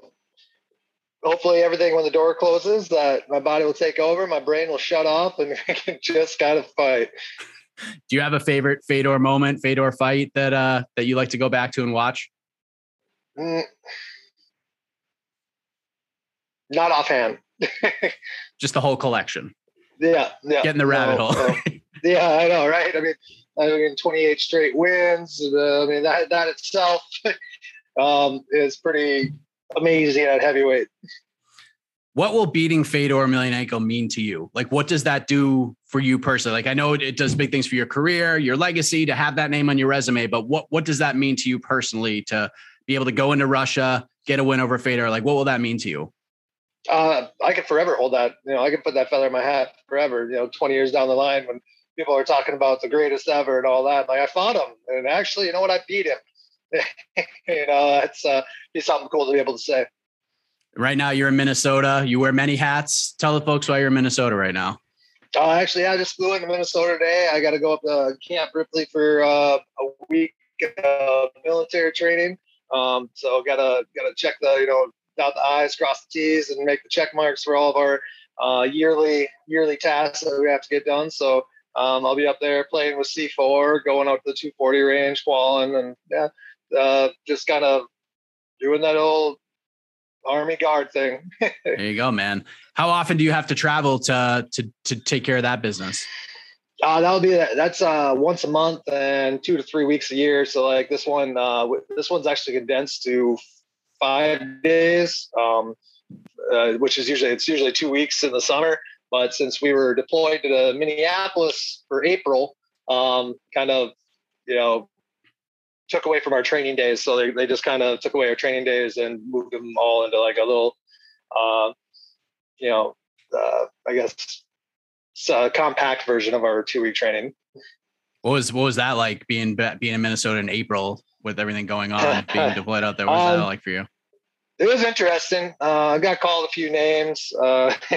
Speaker 6: Hopefully, everything when the door closes, that my body will take over, my brain will shut off, and we can just gotta fight.
Speaker 3: Do you have a favorite Fedor moment, Fedor fight that uh that you like to go back to and watch? Mm.
Speaker 6: Not offhand.
Speaker 3: Just the whole collection.
Speaker 6: Yeah, yeah.
Speaker 3: Getting the rabbit no, hole.
Speaker 6: yeah, I know, right? I mean, I mean, 28 straight wins. Uh, I mean, that that itself um, is pretty amazing at heavyweight.
Speaker 3: What will beating Fedor Emelianenko mean to you? Like, what does that do for you personally? Like, I know it does big things for your career, your legacy, to have that name on your resume. But what what does that mean to you personally to be able to go into Russia, get a win over Fedor? Like, what will that mean to you?
Speaker 6: Uh, I could forever hold that. You know, I could put that feather in my hat forever. You know, 20 years down the line when people are talking about the greatest ever and all that. Like, I fought him, and actually, you know what? I beat him. you know, it's uh, be something cool to be able to say.
Speaker 3: Right now, you're in Minnesota. You wear many hats. Tell the folks why you're in Minnesota right now.
Speaker 6: Uh, actually, I just flew into Minnesota today. I got to go up to Camp Ripley for uh, a week of military training. Um, so gotta gotta check the you know dot the i's, cross the t's, and make the check marks for all of our uh, yearly yearly tasks that we have to get done. So um, I'll be up there playing with C4, going out to the 240 range, qualling, and yeah, uh, just kind of doing that old army guard thing.
Speaker 3: there you go, man. How often do you have to travel to to to take care of that business?
Speaker 6: Uh, that'll be that's uh, once a month and two to three weeks a year. So like this one, uh, this one's actually condensed to five days, um, uh, which is usually it's usually two weeks in the summer. But since we were deployed to Minneapolis for April, um, kind of you know took away from our training days. So they, they just kind of took away our training days and moved them all into like a little, uh, you know, uh, I guess a compact version of our two week training.
Speaker 3: What was what was that like being being in Minnesota in April with everything going on, being deployed out there? What was um, that like for you?
Speaker 6: It was interesting. Uh, I got called a few names, uh,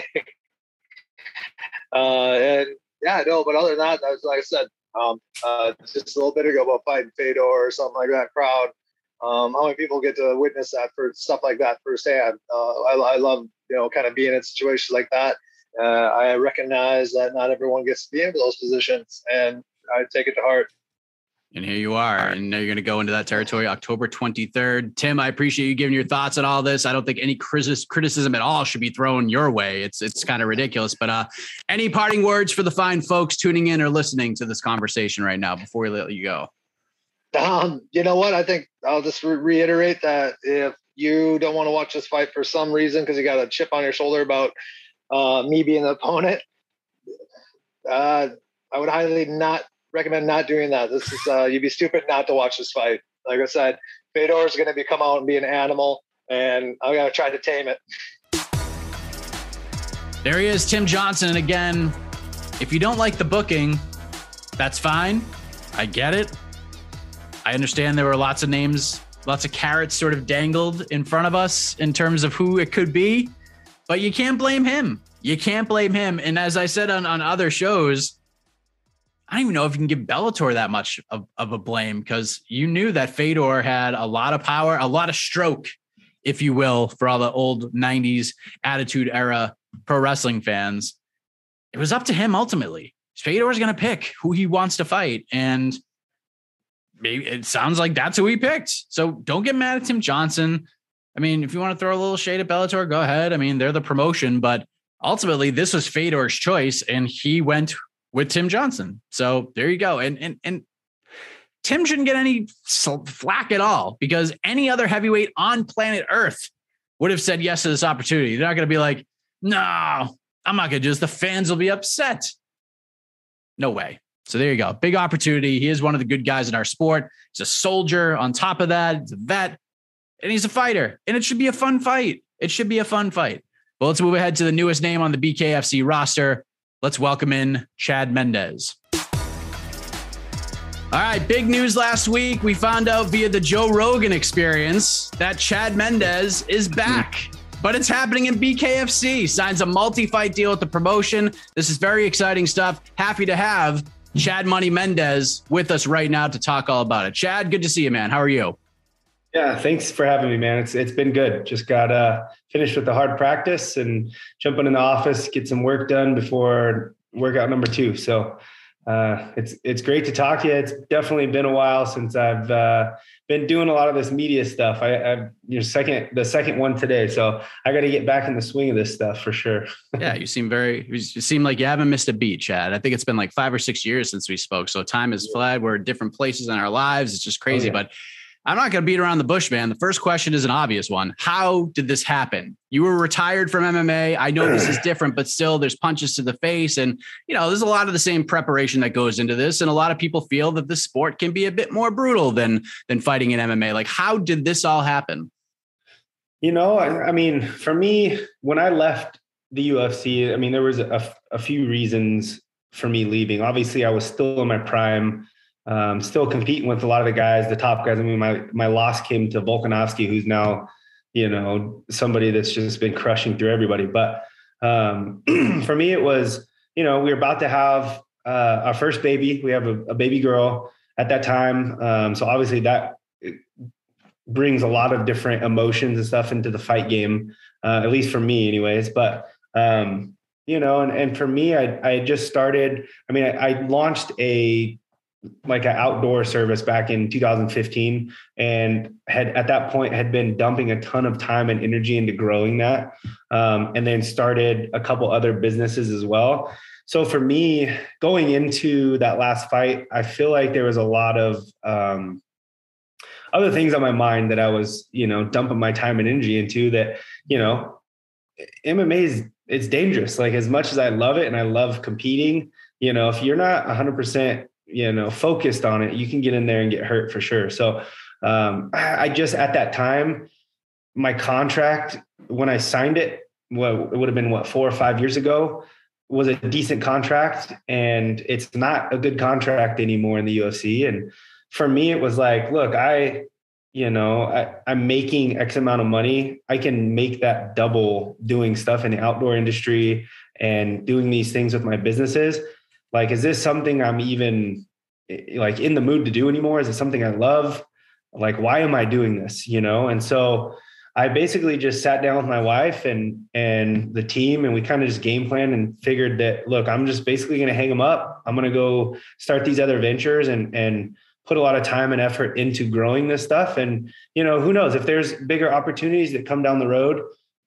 Speaker 6: uh, and yeah, no. But other than that, like I said, um, uh, just a little bit ago about fighting Fedor or something like that crowd. Um, how many people get to witness that for stuff like that firsthand? Uh, I, I, love, you know, kind of being in situations like that. Uh, I recognize that not everyone gets to be in those positions, and I take it to heart.
Speaker 3: And here you are. And now you're going to go into that territory October 23rd. Tim, I appreciate you giving your thoughts on all this. I don't think any criticism at all should be thrown your way. It's it's kind of ridiculous. But uh, any parting words for the fine folks tuning in or listening to this conversation right now before we let you go?
Speaker 6: Um, you know what? I think I'll just re- reiterate that if you don't want to watch this fight for some reason because you got a chip on your shoulder about uh, me being the opponent, uh, I would highly not recommend not doing that. This is uh, you'd be stupid not to watch this fight. Like I said, Fedor is going to be come out and be an animal, and I'm going to try to tame it.
Speaker 3: There he is, Tim Johnson. And again, if you don't like the booking, that's fine. I get it. I understand there were lots of names, lots of carrots sort of dangled in front of us in terms of who it could be, but you can't blame him. You can't blame him. And as I said on, on other shows, I don't even know if you can give Bellator that much of, of a blame because you knew that Fedor had a lot of power, a lot of stroke, if you will, for all the old 90s attitude era pro wrestling fans. It was up to him ultimately. Fedor is going to pick who he wants to fight. And maybe it sounds like that's who he picked. So don't get mad at Tim Johnson. I mean, if you want to throw a little shade at Bellator, go ahead. I mean, they're the promotion, but ultimately this was Fedor's choice and he went with Tim Johnson. So there you go. And and and Tim shouldn't get any flack at all because any other heavyweight on planet Earth would have said yes to this opportunity. They're not going to be like, no, I'm not going to do this. The fans will be upset. No way. So there you go. Big opportunity. He is one of the good guys in our sport. He's a soldier. On top of that, he's a vet and he's a fighter. And it should be a fun fight. It should be a fun fight. Well, let's move ahead to the newest name on the BKFC roster. Let's welcome in Chad Mendes. All right, big news last week. We found out via the Joe Rogan experience that Chad Mendes is back. But it's happening in BKFC. Signs a multi fight deal with the promotion. This is very exciting stuff. Happy to have Chad Money Mendes with us right now to talk all about it. Chad, good to see you, man. How are you?
Speaker 7: Yeah, thanks for having me, man. It's it's been good. Just got uh finished with the hard practice and jumping in the office, get some work done before workout number two. So uh, it's it's great to talk to you. It's definitely been a while since I've uh, been doing a lot of this media stuff. I, I've your second the second one today, so I got to get back in the swing of this stuff for sure.
Speaker 3: yeah, you seem very you seem like you haven't missed a beat, Chad. I think it's been like five or six years since we spoke, so time has fled. We're in different places in our lives. It's just crazy, oh, yeah. but I'm not going to beat around the bush, man. The first question is an obvious one. How did this happen? You were retired from MMA. I know this is different, but still there's punches to the face. And, you know, there's a lot of the same preparation that goes into this. And a lot of people feel that the sport can be a bit more brutal than, than fighting in MMA. Like, how did this all happen?
Speaker 7: You know, I, I mean, for me, when I left the UFC, I mean, there was a, a few reasons for me leaving. Obviously, I was still in my prime um, still competing with a lot of the guys, the top guys. I mean, my my loss came to Volkanovski, who's now, you know, somebody that's just been crushing through everybody. But um, for me, it was, you know, we were about to have uh, our first baby. We have a, a baby girl at that time, um, so obviously that brings a lot of different emotions and stuff into the fight game, uh, at least for me, anyways. But um, you know, and, and for me, I I just started. I mean, I, I launched a like an outdoor service back in 2015 and had at that point had been dumping a ton of time and energy into growing that um, and then started a couple other businesses as well. So for me going into that last fight i feel like there was a lot of um, other things on my mind that i was you know dumping my time and energy into that you know mma is it's dangerous. Like as much as i love it and i love competing you know if you're not 100% you know focused on it you can get in there and get hurt for sure. So um, i just at that time my contract when i signed it what it would have been what four or five years ago was a decent contract and it's not a good contract anymore in the ufc and for me it was like look i you know I, i'm making x amount of money. I can make that double doing stuff in the outdoor industry and doing these things with my businesses like is this something i'm even like in the mood to do anymore? Is it something i love? Like why am i doing this you know? And so i basically just sat down with my wife and and the team and we kind of just game planned and figured that look i'm just basically going to hang them up. I'm going to go start these other ventures and and put a lot of time and effort into growing this stuff. And you know who knows? If there's bigger opportunities that come down the road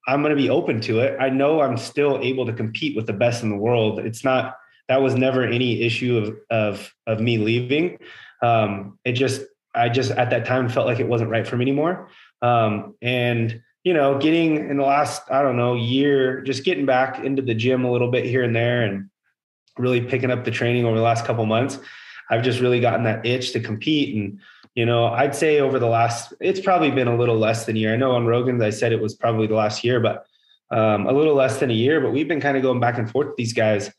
Speaker 7: i'm going to be open to it. I know i'm still able to compete with the best in the world. It's not that was never any issue of of of me leaving. Um, it just I just at that time felt like it wasn't right for me anymore. Um, and you know, getting in the last I don't know year, just getting back into the gym a little bit here and there, and really picking up the training over the last couple months. I've just really gotten that itch to compete and you know i'd say over the last it's probably been a little less than a year i know on rogan's i said it was probably the last year but um, a little less than a year but we've been kind of going back and forth with these guys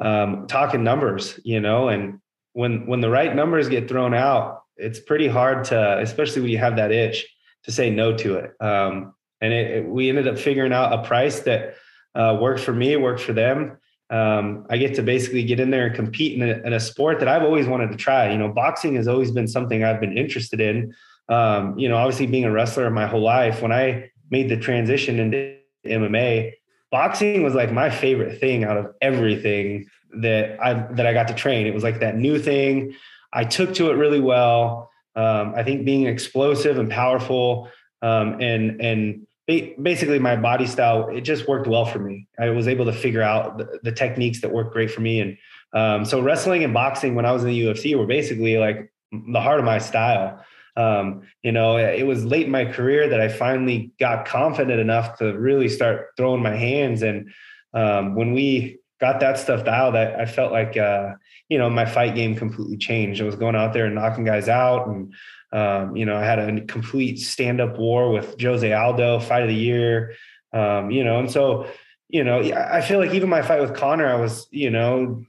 Speaker 7: um, talking numbers, you know, and when when the right numbers get thrown out, it's pretty hard to, especially when you have that itch, to say no to it. Um, and it, it, we ended up figuring out a price that uh, worked for me, worked for them, um, I get to basically get in there and compete in a, in a, sport that I've always wanted to try. You know, boxing has always been something I've been interested in. Um, you know, obviously being a wrestler my whole life, when I made the transition into MMA, boxing was like my favorite thing out of everything that I that I got to train. It was like that new thing. I took to it really well. Um, I think being explosive and powerful um, and and basically my body style it just worked well for me i was able to figure out the, the techniques that worked great for me and um, so wrestling and boxing when i was in the ufc were basically like the heart of my style um, you know it was late in my career that i finally got confident enough to really start throwing my hands. And um, when we got that stuff dialed i, I felt like uh, you know my fight game completely changed. I was going out there and knocking guys out. And um, you know, I had a complete stand up war with Jose Aldo, fight of the year. Um, you know, and so, you know, I feel like even my fight with Conor, I was, you know,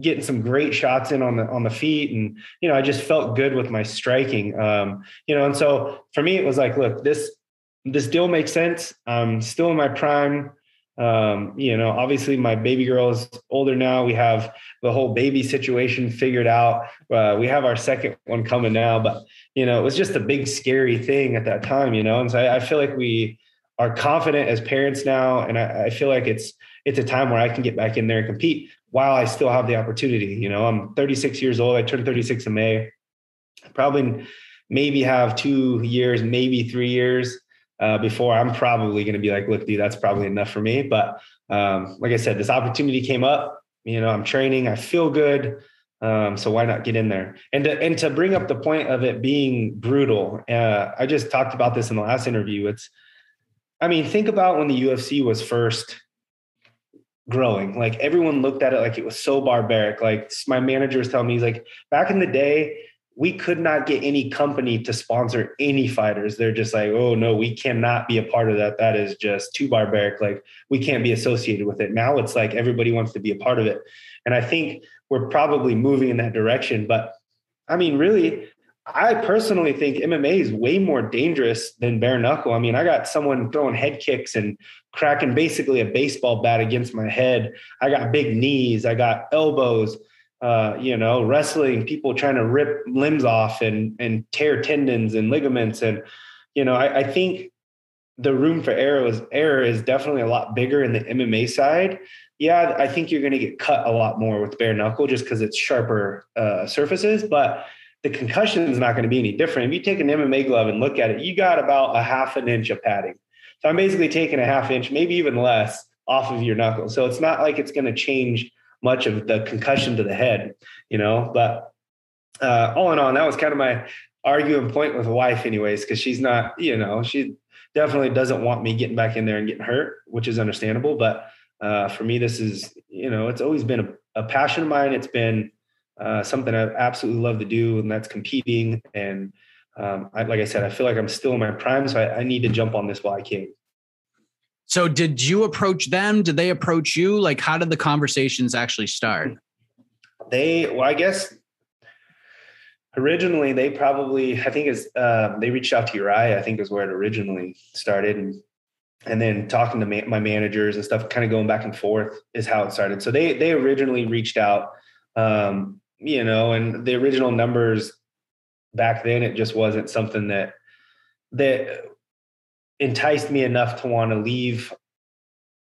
Speaker 7: getting some great shots in on the on the feet, and you know, I just felt good with my striking. Um, you know, and so for me, it was like, look, this this deal makes sense. I'm still in my prime. Um, you know, obviously my baby girl is older now. We have the whole baby situation figured out. Uh, we have our second one coming now, but you know, it was just a big scary thing at that time, you know. And so I, I feel like we are confident as parents now, and I, I, feel like it's it's a time where I can get back in there and compete while I still have the opportunity. You know, I'm 36 years old. I turned 36 in May. Probably maybe have two years, maybe three years uh, before I'm probably going to be like, look, dude, that's probably enough for me. But um, like I said, this opportunity came up. You know, I'm training. I feel good. Um, so why not get in there? And to, and to bring up the point of it being brutal, uh, I just talked about this in the last interview. It's, I mean, think about when the UFC was first growing. Like everyone looked at it like it was so barbaric. Like my manager was telling me, he's like, back in the day, we could not get any company to sponsor any fighters. They're just like, oh no, we cannot be a part of that. That is just too barbaric. Like we can't be associated with it. Now it's like everybody wants to be a part of it. And I think we're probably moving in that direction. But I mean, really, I personally think MMA is way more dangerous than bare knuckle. I mean, I got someone throwing head kicks and cracking basically a baseball bat against my head. I got big knees. I got elbows uh, you know, wrestling, people trying to rip limbs off and and tear tendons and ligaments, and you know, I, I think the room for error is error is definitely a lot bigger in the MMA side. Yeah, I think you're going to get cut a lot more with bare knuckle just because it's sharper uh, surfaces, but the concussion is not going to be any different. If you take an MMA glove and look at it, you got about a half an inch of padding. So I'm basically taking a half inch, maybe even less, off of your knuckle. So it's not like it's going to change much of the concussion to the head, you know. But uh, all in all, that was kind of my arguing point with wife, anyways, because she's not, you know, she definitely doesn't want me getting back in there and getting hurt, which is understandable. But uh, for me, this is, you know, it's always been a, a passion of mine. It's been uh, something I absolutely love to do, and that's competing. And um, I, like I said, I feel like I'm still in my prime, so I, I need to jump on this while I can.
Speaker 3: So did you approach them? Did they approach you? Like how did the conversations actually start?
Speaker 7: They well, I guess originally they probably I think is uh, they reached out to Urijah, I think is where it originally started. And and then talking to ma- my managers and stuff, kind of going back and forth is how it started. So they they originally reached out, um, you know, and the original numbers back then it just wasn't something that that enticed me enough to want to leave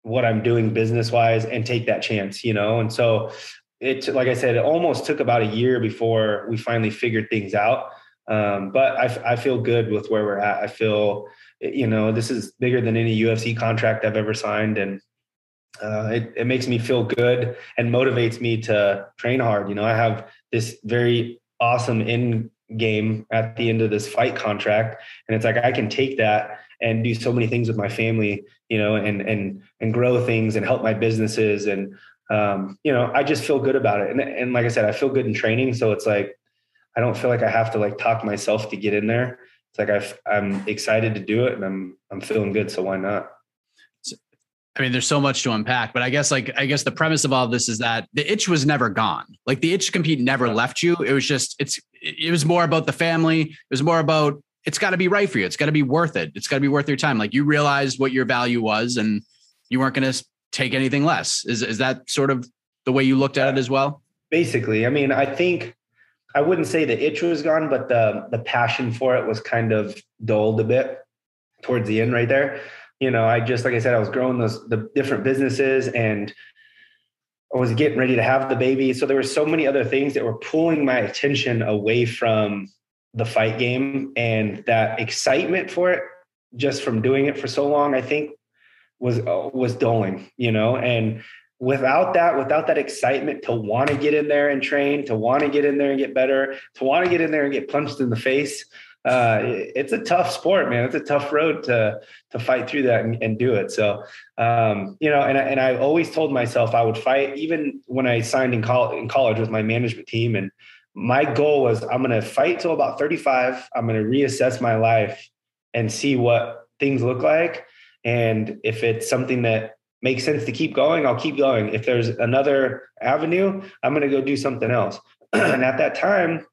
Speaker 7: what I'm doing business wise and take that chance, you know? And so it, like I said, it almost took about a year before we finally figured things out. Um, but I, I feel good with where we're at. I feel, you know, this is bigger than any UFC contract I've ever signed. And uh, it, it makes me feel good and motivates me to train hard. You know, I have this very awesome end game at the end of this fight contract. And it's like, I can take that and do so many things with my family, you know, and and and grow things and help my businesses. And um, you know, I just feel good about it. And and like I said, I feel good in training. So it's like I don't feel like I have to like talk myself to get in there. It's like i I'm excited to do it and I'm I'm feeling good. So why not?
Speaker 3: I mean, there's so much to unpack, but I guess like I guess the premise of all of this is that the itch was never gone. Like the itch to compete never left you. It was just it's it was more about the family. It was more about it's got to be right for you. It's got to be worth it. It's got to be worth your time. Like you realized what your value was and you weren't going to take anything less. Is is that sort of the way you looked at it as well?
Speaker 7: Basically, I mean, I think I wouldn't say the itch was gone, but the the passion for it was kind of dulled a bit towards the end right there. You know, I just like I said, I was growing those the different businesses and I was getting ready to have the baby. So there were so many other things that were pulling my attention away from the fight game and that excitement for it just from doing it for so long, I think was was dulling, you know, and without that without that excitement to want to get in there and train to want to get in there and get better to want to get in there and get punched in the face uh, it's a tough sport man. It's a tough road to to fight through that and, and do it. So um, you know and I, and I always told myself I would fight even when I signed in in college with my management team. And my goal was I'm going to fight till about 35 I'm going to reassess my life and see what things look like. And if it's something that makes sense to keep going, I'll keep going. If there's another avenue, I'm going to go do something else. and at that time,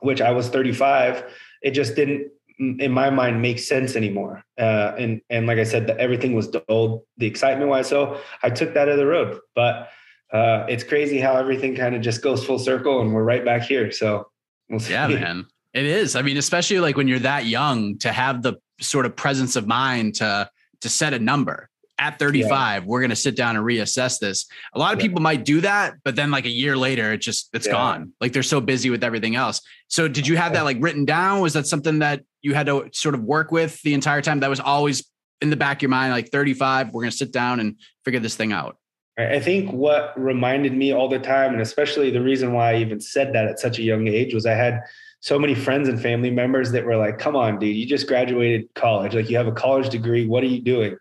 Speaker 7: which I was 35, it just didn't, in my mind, make sense anymore. Uh, and and like I said, the, everything was dulled, the excitement wise. So I took that of the road. But uh, it's crazy how everything kind of just goes full circle, and we're right back here. So
Speaker 3: we'll. Yeah, man. It is. I mean, especially like when you're that young to have the sort of presence of mind to to set a number at 35 yeah. we're going to sit down and reassess this. A lot of yeah. people might do that but then like a year later it just it's yeah. gone. Like they're so busy with everything else. So did you have that like written down? Was that something that you had to sort of work with the entire time? That was always in the back of your mind like 35 we're going to sit down and figure this thing out.
Speaker 7: I think what reminded me all the time and especially the reason why i even said that at such a young age was i had so many friends and family members that were like come on dude you just graduated college. Like you have a college degree. What are you doing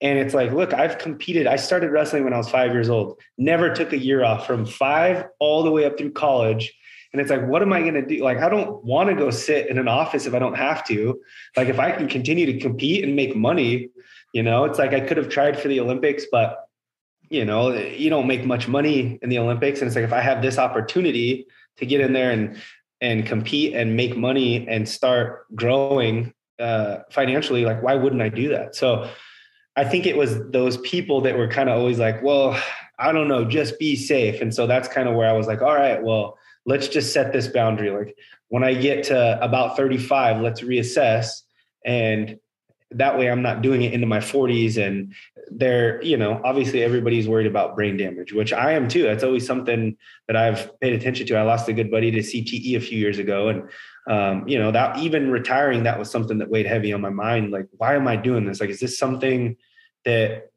Speaker 7: and it's like, look, I've competed. I started wrestling when I was five years old, never took a year off from five all the way up through college. And it's like, what am I going to do? Like, I don't want to go sit in an office if I don't have to. Like, if I can continue to compete and make money, you know, it's like I could have tried for the Olympics, but you know, you don't make much money in the Olympics. And it's like, if I have this opportunity to get in there and, and compete and make money and start growing uh, financially, like, why wouldn't I do that? So, I think it was those people that were kind of always like, well, I don't know, just be safe. And so that's kind of where I was like, all right, well, let's just set this boundary. Like when I get to about 35, let's reassess. And that way I'm not doing it into my 40s. And there, you know, obviously everybody's worried about brain damage, which I am too. That's always something that I've paid attention to. I lost a good buddy to CTE a few years ago. And um, you know, that even retiring, that was something that weighed heavy on my mind. Like, why am I doing this? Like, is this something that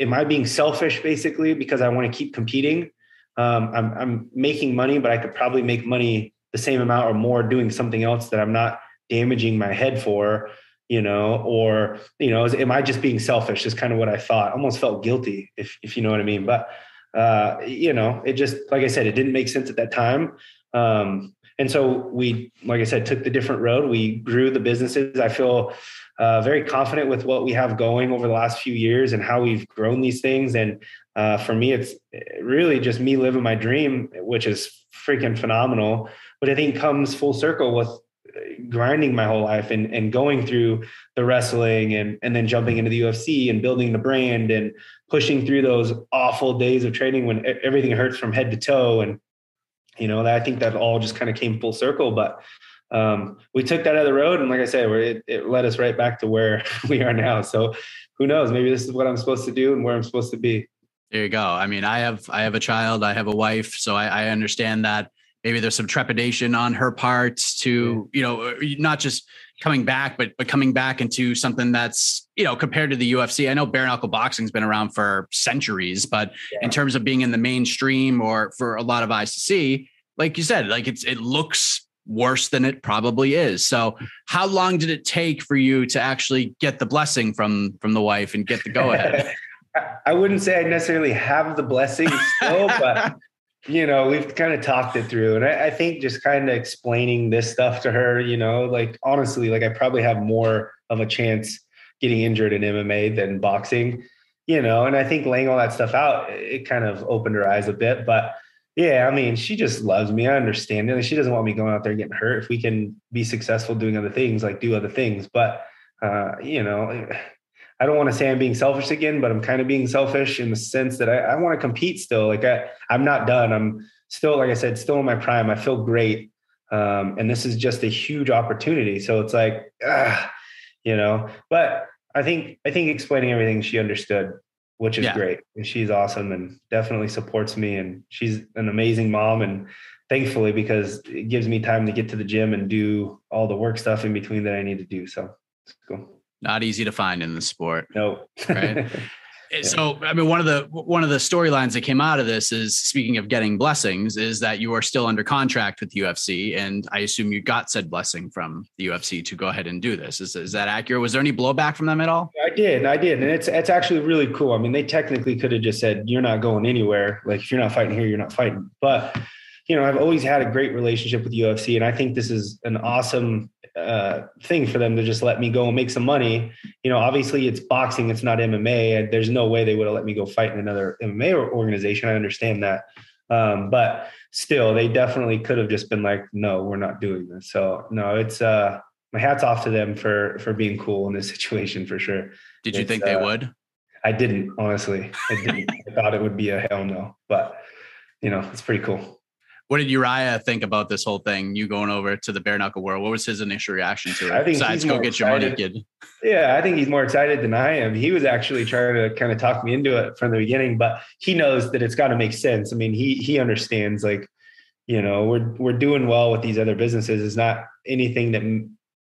Speaker 7: am I being selfish basically because I want to keep competing? Um, I'm, I'm making money, but I could probably make money the same amount or more doing something else that I'm not damaging my head for, you know, or, you know, am I just being selfish? Is kind of what I thought. Almost felt guilty, if, if you know what I mean. But, uh, you know, it just, like I said, it didn't make sense at that time. Um, and so we, like I said, took the different road. We grew the businesses. I feel uh, very confident with what we have going over the last few years and how we've grown these things. And uh, for me, it's really just me living my dream, which is freaking phenomenal. But I think comes full circle with grinding my whole life and, and going through the wrestling and, and then jumping into the UFC and building the brand and pushing through those awful days of training when everything hurts from head to toe. And, you know, I think that all just kind of came full circle. But um, we took that the road, and like I said, it, it led us right back to where we are now. So who knows? Maybe this is what I'm supposed to do and where I'm supposed to be.
Speaker 3: There you go. I mean, I have I have a child, I have a wife, so I, I understand that maybe there's some trepidation on her part to you know not just coming back, but but coming back into something that's you know compared to the UFC. I know bare knuckle boxing's been around for centuries, but yeah. in terms of being in the mainstream or for a lot of eyes to see, like you said, like it's it looks worse than it probably is. So how long did it take for you to actually get the blessing from from the wife and get the go ahead?
Speaker 7: I wouldn't say I necessarily have the blessing still, but you know, we've kind of talked it through. And I, I think just kind of explaining this stuff to her, you know, like honestly, like I probably have more of a chance getting injured in MMA than boxing, you know, and I think laying all that stuff out, it kind of opened her eyes a bit. But yeah, I mean, she just loves me. I understand it. She doesn't want me going out there getting hurt. If we can be successful doing other things, like do other things. But uh, you know, I don't want to say I'm being selfish again, but I'm kind of being selfish in the sense that I, I want to compete still. Like I, I'm not done. I'm still, like I said, still in my prime. I feel great. Um, and this is just a huge opportunity. So it's like, ah, you know, but I think, I think explaining everything she understood, which is yeah. great. And she's awesome and definitely supports me. And she's an amazing mom. And thankfully, because it gives me time to get to the gym and do all the work stuff in between that I need to do. So it's cool
Speaker 3: not easy to find in the sport.
Speaker 7: No.
Speaker 3: right. Eh, so, I mean, one of the one of the storylines that came out of this is speaking of getting blessings, is that you are still under contract with the UFC, and I assume you got said blessing from the UFC to go ahead and do this. Is is that accurate? Was there any blowback from them at all?
Speaker 7: I did, I did, and it's it's actually really cool. I mean, they technically could have just said you're not going anywhere. Like if you're not fighting here, you're not fighting. But you know, I've always had a great relationship with UFC, and I think this is an awesome uh, thing for them to just let me go and make some money. You know, obviously it's boxing, it's not MMA. There's no way they would have let me go fight in another MMA organization. I understand that. Um, but still, they definitely could have just been like, no, we're not doing this. So no, it's uh, my hat's off to them for for being cool in this situation for sure.
Speaker 3: Did you
Speaker 7: it's,
Speaker 3: think they uh, would?
Speaker 7: I didn't honestly. I didn't. I thought it would be a hell no, but you know, it's pretty cool.
Speaker 3: What did Urijah think about this whole thing? You going over to the bare knuckle world? What was his initial reaction to it?
Speaker 7: I think Besides, go get excited. your money, kid. Yeah, I think he's more excited than I am. He was actually trying to kind of talk me into it from the beginning, but he knows that it's got to make sense. I mean, he he understands like, you know, we're we're doing well with these other businesses. It's not anything that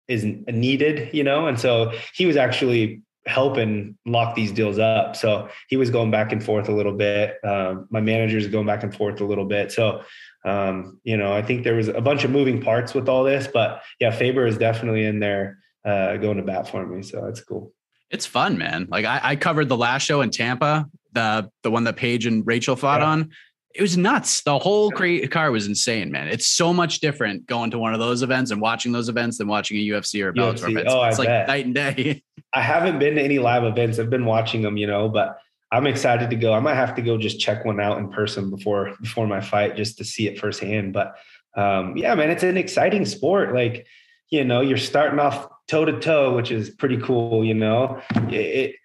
Speaker 7: is needed, you know, and so he was actually helping lock these deals up. So he was going back and forth a little bit. Um, my managers going back and forth a little bit. So um, you know, I think there was a bunch of moving parts with all this, but yeah, Faber is definitely in there uh, going to bat for me. So that's cool.
Speaker 3: It's fun, man. Like I, I covered the last show in Tampa, the the one that Paige and Rachel fought yeah. on. It was nuts. The whole car was insane, man. It's so much different going to one of those events and watching those events than watching a UFC or a Bellator UFC. event. Oh, it's I like bet. night and day.
Speaker 7: I haven't been to any live events. I've been watching them, you know, but I'm excited to go. I might have to go just check one out in person before before my fight just to see it firsthand. But um, yeah, man, it's an exciting sport. Like, you know, you're starting off toe to toe, which is pretty cool. You know, it,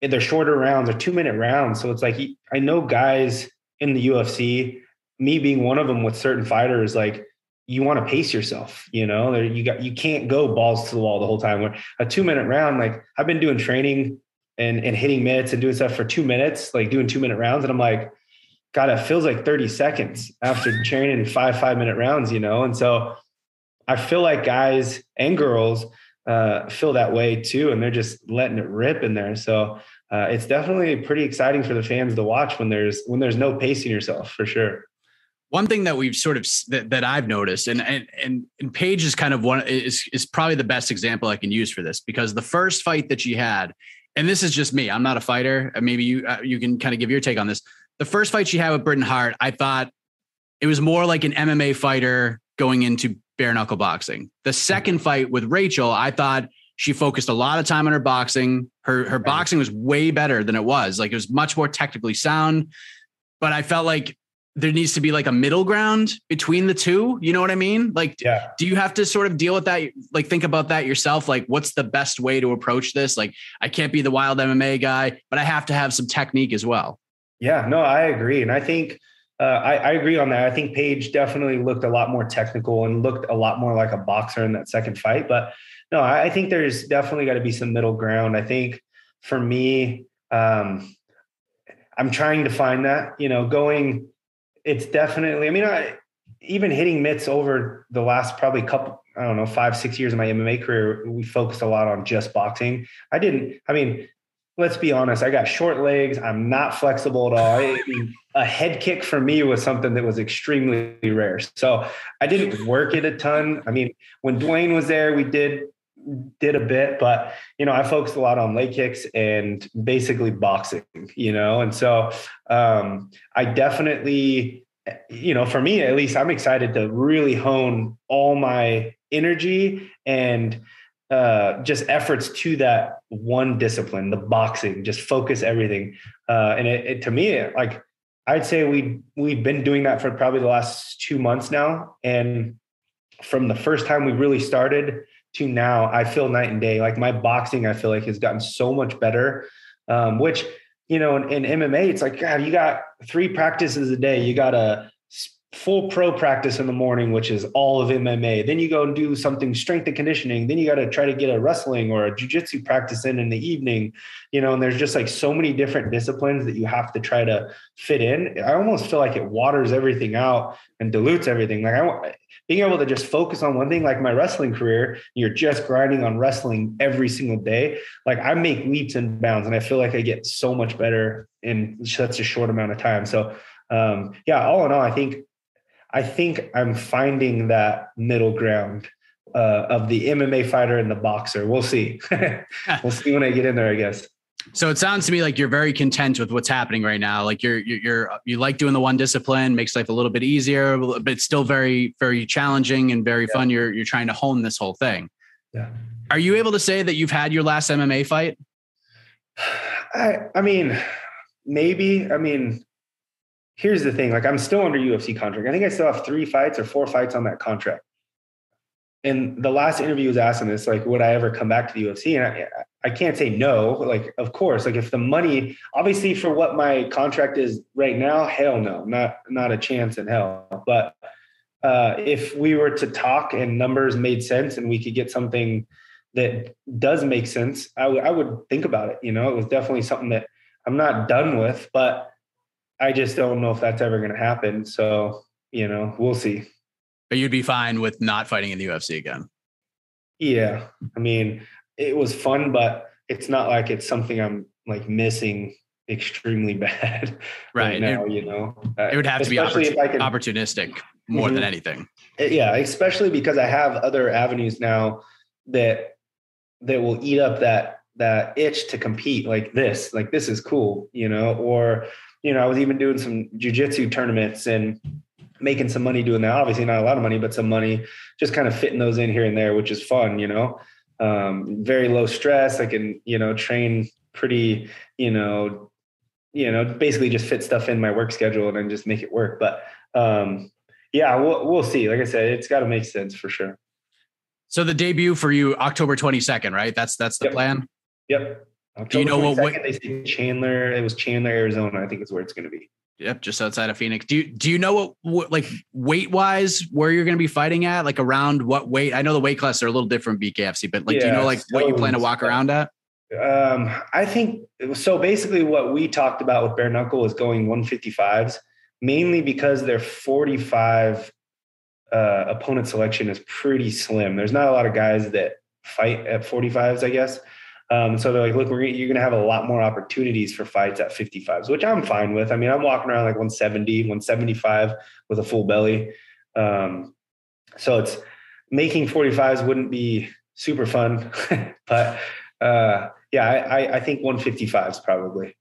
Speaker 7: it they're shorter rounds, they're two minute rounds, so it's like I know guys in the UFC, me being one of them with certain fighters, like you want to pace yourself, you know, you got you can't go balls to the wall the whole time. Where a two minute round, like I've been doing training and and hitting mitts and doing stuff for two minutes, like doing two minute rounds. And I'm like, God, it feels like 30 seconds after training five, five minute rounds, you know? And so I feel like guys and girls uh, feel that way too. And they're just letting it rip in there. So uh, it's definitely pretty exciting for the fans to watch when there's, when there's no pacing yourself for sure
Speaker 3: one thing that we've sort of that, that I've noticed, and and and, and Paige is kind of one is is probably the best example I can use for this because the first fight that she had, and this is just me. I'm not a fighter. Uh, maybe you uh, you can kind of give your take on this. The first fight she had with Britain Hart, I thought it was more like an MMA fighter going into bare knuckle boxing. The second fight with Rachel, I thought she focused a lot of time on her boxing. Her her right. boxing was way better than it was. Like it was much more technically sound. But I felt like there needs to be like a middle ground between the two. You know what I mean? Like, yeah. do you have to sort of deal with that? Like, think about that yourself. Like, what's the best way to approach this? Like, I can't be the wild MMA guy, but I have to have some technique as well.
Speaker 7: Yeah, no, I agree. And I think uh, I, I, agree on that. I think Paige definitely looked a lot more technical and looked a lot more like a boxer in that second fight. But no, I, I think there's definitely got to be some middle ground. I think for me, um, I'm trying to find that, you know, going it's definitely. I mean, I even hitting mitts over the last probably couple. I don't know, five six years of my MMA career, we focused a lot on just boxing. I didn't. I mean, let's be honest. I got short legs. I'm not flexible at all. I mean, a head kick for me was something that was extremely rare. So I didn't work it a ton. I mean, when Duane was there, we did did a bit, but you know, I focused a lot on leg kicks and basically boxing, you know, and so um, I definitely, you know, for me at least, I'm excited to really hone all my energy and uh, just efforts to that one discipline, the boxing, just focus everything. Uh, and it, it, to me, like I'd say we we've been doing that for probably the last two months now, and from the first time we really started to now, I feel night and day. Like my boxing, I feel like has gotten so much better. Um, which you know, in, in MMA, it's like God, you got three practices a day. You got a full pro practice in the morning, which is all of MMA. Then you go and do something strength and conditioning. Then you got to try to get a wrestling or a jujitsu practice in in the evening, you know, and there's just like so many different disciplines that you have to try to fit in. I almost feel like it waters everything out and dilutes everything. Like I want being able to just focus on one thing, like my wrestling career, you're just grinding on wrestling every single day. Like I make leaps and bounds and I feel like I get so much better in such a short amount of time. So um, yeah, all in all, I think I think I'm finding that middle ground uh, of the MMA fighter and the boxer. We'll see. we'll see when I get in there, I guess.
Speaker 3: So it sounds to me like you're very content with what's happening right now. Like you're, you're, you're you like doing the one discipline, makes life a little bit easier, but it's still very, very challenging and very yeah. fun. You're, you're trying to hone this whole thing.
Speaker 7: Yeah.
Speaker 3: Are you able to say that you've had your last MMA fight?
Speaker 7: I, I mean, maybe. I mean, here's the thing like i'm still under ufc contract. I think i still have three fights or four fights on that contract. And the last interview was asking this like would i ever come back to the ufc and i, I can't say no like of course like if the money obviously for what my contract is right now hell no not not a chance in hell. But uh, if we were to talk and numbers made sense and we could get something that does make sense I, w- I would think about it you know? It was definitely something that i'm not done with but I just don't know if that's ever going to happen. So, you know, we'll see.
Speaker 3: But you'd be fine with not fighting in the UFC again.
Speaker 7: Yeah. I mean, it was fun, but it's not like it's something I'm like missing extremely bad
Speaker 3: right,
Speaker 7: right now, it, you know.
Speaker 3: It would have to be oppor- opportunistic more mm-hmm. than anything.
Speaker 7: Uh, yeah, especially because I have other avenues now that that will eat up that that itch to compete like this. Like this is cool, you know, or you know, I was even doing some jujitsu tournaments and making some money doing that. Obviously, not a lot of money, but some money, just kind of fitting those in here and there, which is fun, you know. Um, very low stress. I can, you know, train pretty, you know, you know, basically just fit stuff in my work schedule and then just make it work. But um, yeah, we'll we'll see. Like I said, it's got to make sense for sure.
Speaker 3: So the debut for you, October twenty second, right? That's that's the
Speaker 7: yep.
Speaker 3: plan.
Speaker 7: Yep.
Speaker 3: October Do you know what, what
Speaker 7: they say Chandler? It was Chandler, Arizona. I think is where it's going to be.
Speaker 3: Yep, just outside of Phoenix. Do you do you know what, what like weight wise where you're going to be fighting at? Like around what weight? I know the weight classes are a little different BKFC, but like yeah, do you know like so, what you plan to walk around at?
Speaker 7: Um, I think so. Basically, what we talked about with bare knuckle is going 155s, mainly because their 45 uh, opponent selection is pretty slim. There's not a lot of guys that fight at 45s, I guess. Um, so they're like, look, you're going to have a lot more opportunities for fights at 55s, which I'm fine with. I mean, I'm walking around like 170, 175 with a full belly. Um, so it's making 45s wouldn't be super fun, but uh, yeah, I, I think 155s probably.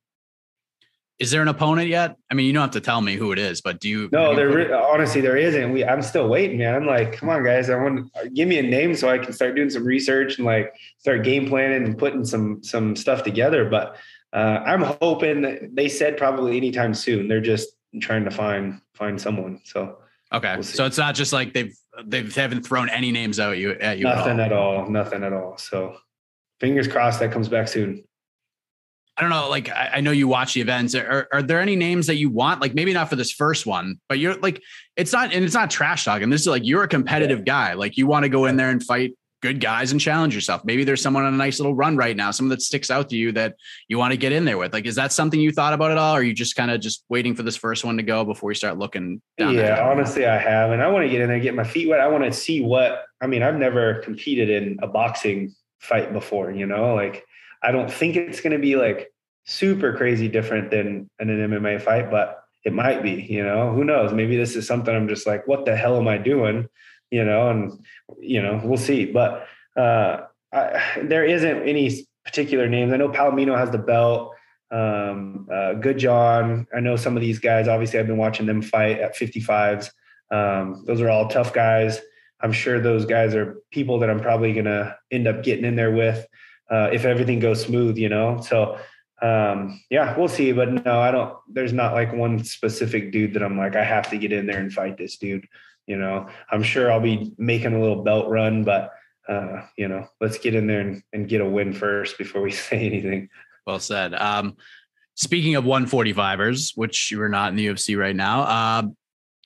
Speaker 3: Is there an opponent yet? I mean, you don't have to tell me who it is, but do you?
Speaker 7: No, there honestly there isn't. We I'm still waiting, man. I'm like, come on, guys. I want give me a name so I can start doing some research and like start game planning and putting some some stuff together. But uh, I'm hoping they said probably anytime soon. They're just trying to find find someone. So
Speaker 3: okay, we'll so it's not just like they've they haven't thrown any names out you at you.
Speaker 7: Nothing
Speaker 3: at
Speaker 7: all. at all. Nothing at all. So fingers crossed that comes back soon.
Speaker 3: I don't know. Like, I, I, know you watch the events. Are, are there any names that you want? Like, maybe not for this first one, but you're like, it's not, and it's not trash talking. This is like, you're a competitive guy. Like, you want to go in there and fight good guys and challenge yourself. Maybe there's someone on a nice little run right now, someone that sticks out to you that you want to get in there with. Like, is that something you thought about at all? Or are you just kind of just waiting for this first one to go before you start looking
Speaker 7: down Yeah, honestly, I have. And I want to get in there, get my feet wet. I want to see what, I mean, I've never competed in a boxing fight before, you know, like, I don't think it's going to be like super crazy different than an MMA fight, but it might be, you know, who knows? Maybe this is something I'm just like, what the hell am I doing? You know, and you know, we'll see. But uh, I, there isn't any particular names. I know Palomino has the belt. Um, uh, Good John. I know some of these guys. Obviously, I've been watching them fight at 55s. Um, those are all tough guys. I'm sure those guys are people that I'm probably going to end up getting in there with uh, if everything goes smooth, you know. So um, yeah, we'll see. But no, I don't. There's not like one specific dude that I'm like I have to get in there and fight this dude. You know, I'm sure I'll be making a little belt run, but uh, you know, let's get in there and, and get a win first before we say anything.
Speaker 3: Well said. Um, speaking of 145ers, which you are not in the UFC right now, uh,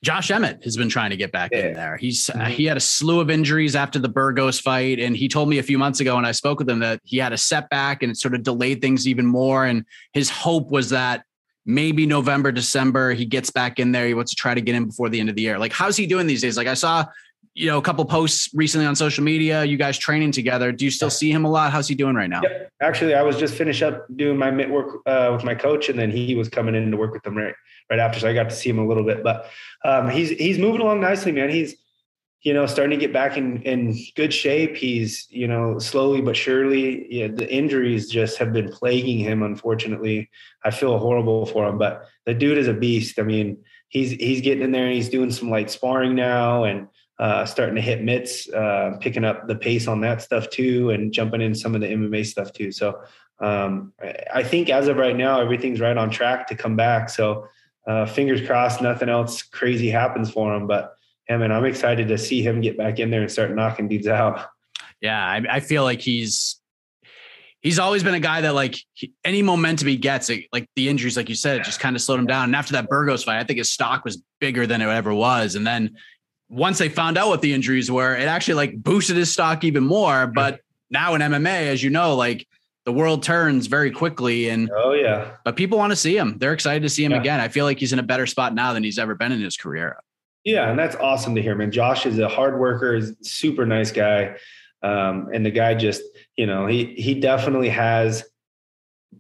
Speaker 3: Josh Emmett has been trying to get back yeah. in there. He's uh, mm-hmm. he had a slew of injuries after the Burgos fight, and he told me a few months ago when I spoke with him that he had a setback and it sort of delayed things even more. And his hope was that maybe November, December, he gets back in there. He wants to try to get in before the end of the year. Like, how's he doing these days? Like, I saw, you know, a couple posts recently on social media, you guys training together. Do you still see him a lot? How's he doing right now?
Speaker 7: Yep. Actually, I was just finished up doing my mitt work uh, with my coach, and then he was coming in to work with them right, right after. So I got to see him a little bit, but um, he's, he's moving along nicely, man. He's, you know, starting to get back in, in good shape. He's, you know, slowly but surely, yeah, the injuries just have been plaguing him. Unfortunately, I feel horrible for him, but the dude is a beast. I mean, he's, he's getting in there and he's doing some light sparring now and uh, starting to hit mitts, uh, picking up the pace on that stuff too, and jumping in some of the MMA stuff too. So um, I think as of right now, everything's right on track to come back. So uh, fingers crossed, nothing else crazy happens for him, but yeah, man, I'm excited to see him get back in there and start knocking dudes out.
Speaker 3: Yeah, I, I feel like he's he's always been a guy that like he, any momentum he gets, it, like the injuries, like you said, it just kind of slowed him down. And after that Burgos fight, I think his stock was bigger than it ever was. And then once they found out what the injuries were, it actually like boosted his stock even more. But now in MMA, as you know, like the world turns very quickly and
Speaker 7: oh yeah
Speaker 3: but people want to see him they're excited to see him yeah. again i feel like he's in a better spot now than he's ever been in his career
Speaker 7: yeah, and that's awesome to hear, man. Josh is a hard worker, is super nice guy. Um, and the guy just, you know, he he definitely has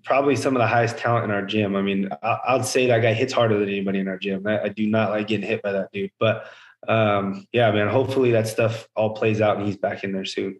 Speaker 7: probably some of the highest talent in our gym. I mean, I, would say that guy hits harder than anybody in our gym. I, I, do not like getting hit by that dude. But um, yeah, man, hopefully that stuff all plays out and he's back in there soon.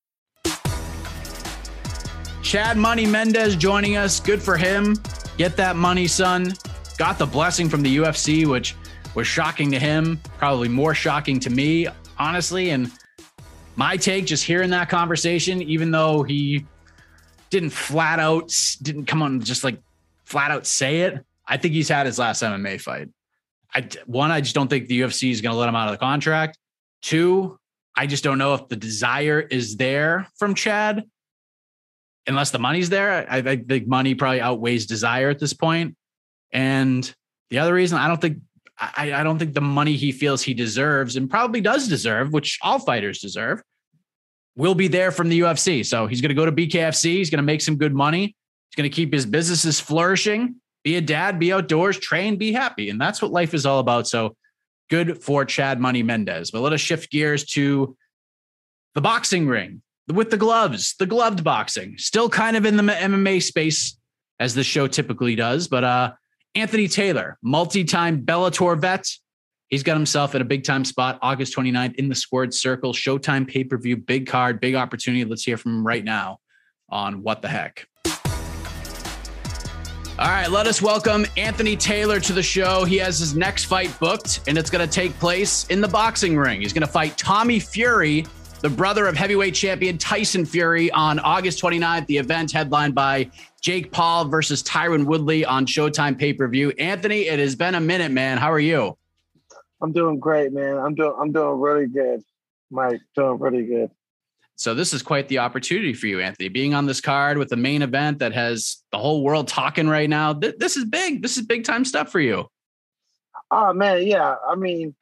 Speaker 3: Chad Money Mendez joining us. Good for him. Get that money, son. Got the blessing from the UFC, which was shocking to him, probably more shocking to me, honestly. And my take, just hearing that conversation, even though he didn't flat out, didn't come on, just like flat out say it, I think he's had his last MMA fight. I, one, I just don't think the UFC is going to let him out of the contract. Two, I just don't know if the desire is there from Chad unless the money's there. I, I think money probably outweighs desire at this point. And the other reason I don't think I, I don't think the money he feels he deserves and probably does deserve, which all fighters deserve, will be there from the UFC. So he's going to go to BKFC. He's going to make some good money. He's going to keep his businesses flourishing, be a dad, be outdoors, train, be happy. And that's what life is all about. So good for Chad Money Mendez. But let us shift gears to the boxing ring with the gloves, the gloved boxing, still kind of in the MMA space as the show typically does. But uh, Anthony Taylor, multi-time Bellator vet, he's got himself in a big time spot August 29th in the Squared Circle Showtime pay per view, big card, big opportunity. Let's hear from him right now on what the heck. All right, let us welcome Anthony Taylor to the show. He has his next fight booked, and it's going to take place in the boxing ring. He's going to fight Tommy Fury the brother of heavyweight champion Tyson Fury on August 29th. The event headlined by Jake Paul versus Tyron Woodley on Showtime pay per view. Anthony, it has been a minute, man. How are you?
Speaker 8: I'm doing great, man. I'm doing I'm doing really good, Mike. Doing really good.
Speaker 3: So this is quite the opportunity for you, Anthony, being on this card with the main event that has the whole world talking right now. This is big. This is big time stuff for you.
Speaker 8: Oh man, yeah. I mean,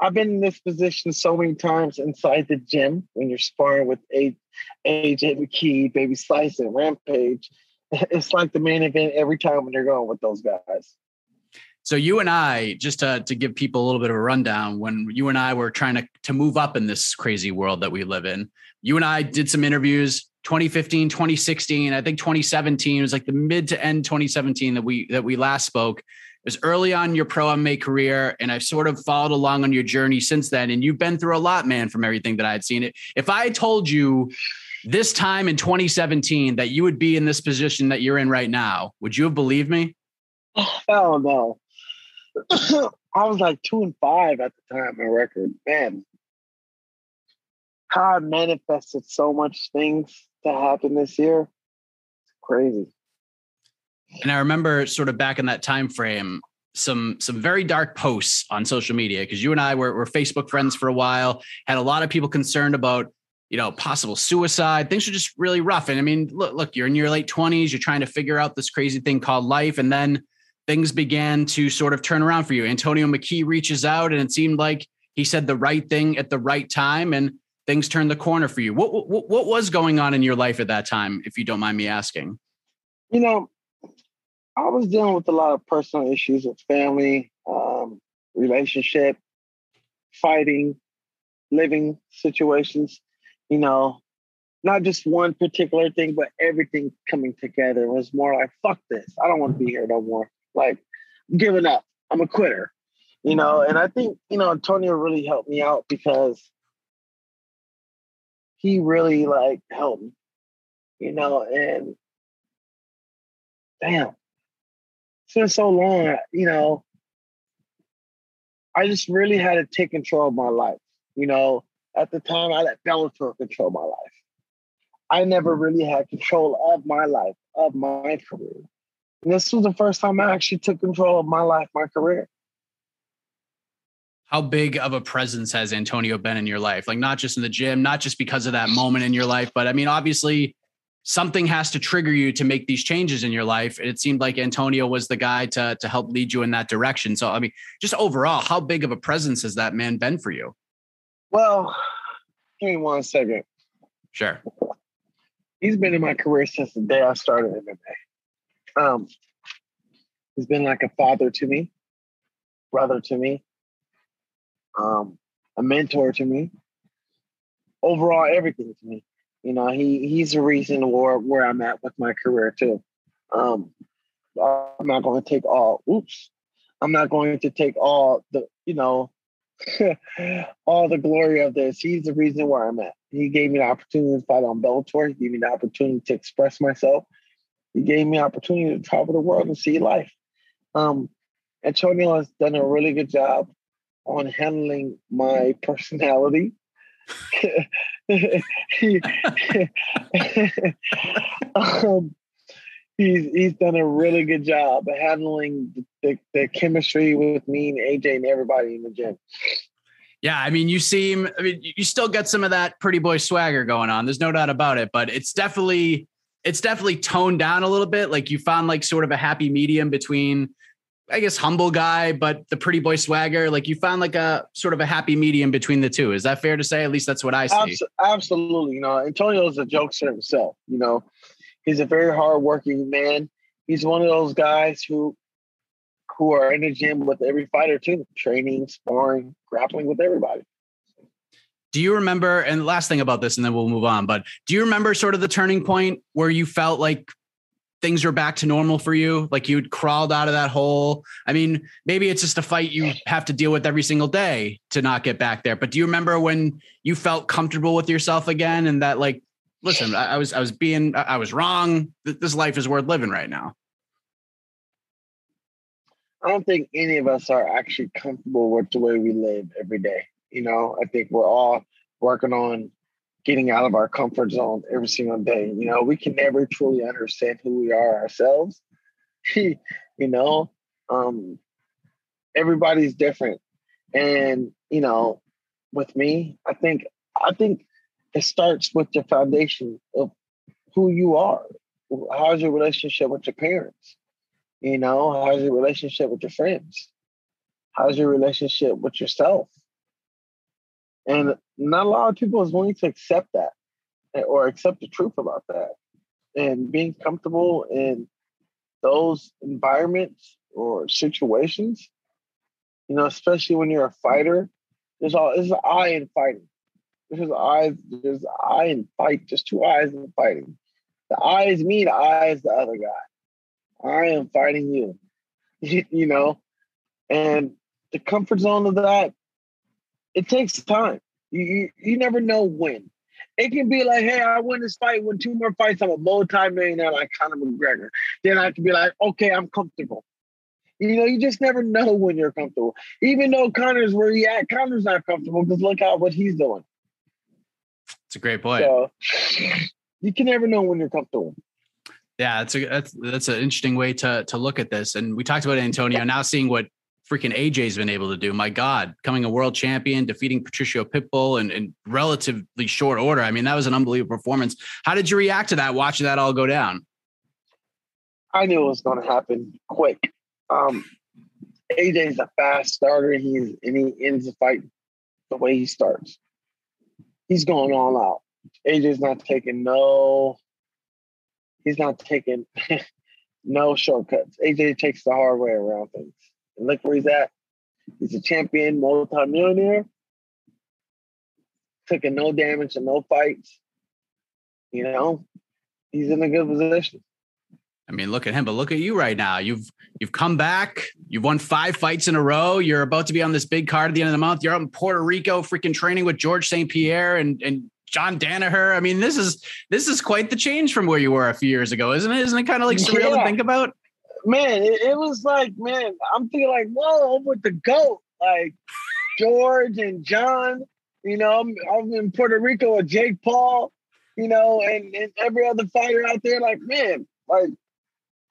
Speaker 8: I've been in this position so many times inside the gym when you're sparring with AJ McKee, Baby Slice, and Rampage. It's like the main event every time when you're going with those guys.
Speaker 3: So you and I, just to, to give people a little bit of a rundown, when you and I were trying to, to move up in this crazy world that we live in, you and I did some interviews 2015, 2016, I think 2017 it was like the mid to end 2017 that we that we last spoke. It was early on your pro MMA career, and I've sort of followed along on your journey since then. And you've been through a lot, man, from everything that I had seen. It. If I told you this time in 2017 that you would be in this position that you're in right now, would you have believed me?
Speaker 8: Oh, hell no. I was like two and five at the time, my record. Man, how I manifested so much things to happen this year. It's crazy.
Speaker 3: And I remember sort of back in that time frame, some some very dark posts on social media because you and I were, were Facebook friends for a while, had a lot of people concerned about you know possible suicide. Things are just really rough. And I mean, look, look, you're in your late 20s, you're trying to figure out this crazy thing called life, and then things began to sort of turn around for you. Antonio McKee reaches out, and it seemed like he said the right thing at the right time, and things turned the corner for you. What what, what was going on in your life at that time, if you don't mind me asking?
Speaker 8: You know, I was dealing with a lot of personal issues with family, um, relationship, fighting, living situations. You know, not just one particular thing, but everything coming together. It was more like, fuck this. I don't want to be here no more. Like, I'm giving up. I'm a quitter. You know, and I think, you know, Antonio really helped me out because he really like helped me, you know, and damn, it's so long, you know. I just really had to take control of my life. You know, at the time I let Bellator control my life. I never really had control of my life, of my career. And this was the first time I actually took control of my life, my career.
Speaker 3: How big of a presence has Antonio been in your life? Like, not just in the gym, not just because of that moment in your life, but I mean, obviously, something has to trigger you to make these changes in your life. It seemed like Antonio was the guy to, to help lead you in that direction. So, I mean, just overall, how big of a presence has that man been for you?
Speaker 8: Well, give me one second.
Speaker 3: Sure.
Speaker 8: He's been in my career since the day I started MMA. Um, he's been like a father to me, brother to me, um, a mentor to me, overall everything to me. You know, he he's the reason where where I'm at with my career too. Um, I'm not going to take all. Oops, I'm not going to take all the you know all the glory of this. He's the reason where I'm at. He gave me the opportunity to fight on Bellator. He gave me the opportunity to express myself. He gave me opportunity to travel the world and see life. Um, Antonio has done a really good job on handling my personality. Um, he's he's done a really good job handling the, the, the, chemistry with me and AJ and everybody in the gym.
Speaker 3: Yeah, I mean, you seem. I mean, you still get some of that pretty boy swagger going on. There's no doubt about it, but it's definitely it's definitely toned down a little bit. Like you found like sort of a happy medium between I guess humble guy, but the pretty boy swagger. Like you found like a sort of a happy medium between the two. Is that fair to say? At least that's what I see.
Speaker 8: Absolutely. You know, Antonio is a jokester himself. You know, he's a very hardworking man. He's one of those guys who who are in the gym with every fighter too, training, sparring, grappling with everybody.
Speaker 3: Do you remember? And last thing about this, and then we'll move on. But do you remember sort of the turning point where you felt like things are back to normal for you? Like you'd crawled out of that hole? I mean, maybe it's just a fight you have to deal with every single day to not get back there. But do you remember when you felt comfortable with yourself again and that like, listen, I, I was, I was being, I was wrong. This life is worth living right now.
Speaker 8: I don't think any of us are actually comfortable with the way we live every day. You know, I think we're all working on getting out of our comfort zone every single day. You know, we can never truly understand who we are ourselves. you know, um, everybody's different, and you know, with me, I think I think it starts with the foundation of who you are. How's your relationship with your parents? You know, how's your relationship with your friends? How's your relationship with yourself? And not a lot of people is willing to accept that eh, or accept the truth about that. And being comfortable in those environments or situations, you know, especially when you're a fighter, there's all there's an eye in fighting. There's eyes, there's an eye in fight, just two eyes in fighting. The eye is me, the eye is the other guy. I am fighting you. you know? And the comfort zone of that, it takes time. You, you, you never know when. It can be like, hey, I win this fight, win two more fights, I'm a multi-millionaire like Conor McGregor. Then I can be like, okay, I'm comfortable. You know, you just never know when you're comfortable. Even though Conor's where he at, Conor's not comfortable because look at what he's doing.
Speaker 3: It's a great point.
Speaker 8: So you can never know when you're comfortable.
Speaker 3: Yeah, that's a that's that's an interesting way to to look at this. And we talked about Antonio. Now seeing what freaking AJ's been able to do. My God, coming a world champion, defeating Patricio Pitbull in, in relatively short order. I mean, that was an unbelievable performance. How did you react to that, watching that all go down?
Speaker 8: I knew it was going to happen quick. Um, AJ's a fast starter, he's and he ends the fight the way he starts. He's going all out. AJ's not taking no. He's not taking no shortcuts. AJ takes the hard way around things. And look where he's at. He's a champion, multi-millionaire. Taking no damage and no fights. You know, he's in a good position.
Speaker 3: I mean, look at him, but look at you right now. You've you've come back. You've won five fights in a row. You're about to be on this big card at the end of the month. You're out in Puerto Rico, freaking training with George St. Pierre and and John Danaher. I mean, this is this is quite the change from where you were a few years ago, isn't it? Isn't it kind of like surreal yeah. to think about?
Speaker 8: Man, it, it, was like, man, I'm thinking like, whoa, I'm with the goat, like George and John. You know, I'm, I'm in Puerto Rico with Jake Paul. You know, and, and every other fighter out there, like, man, like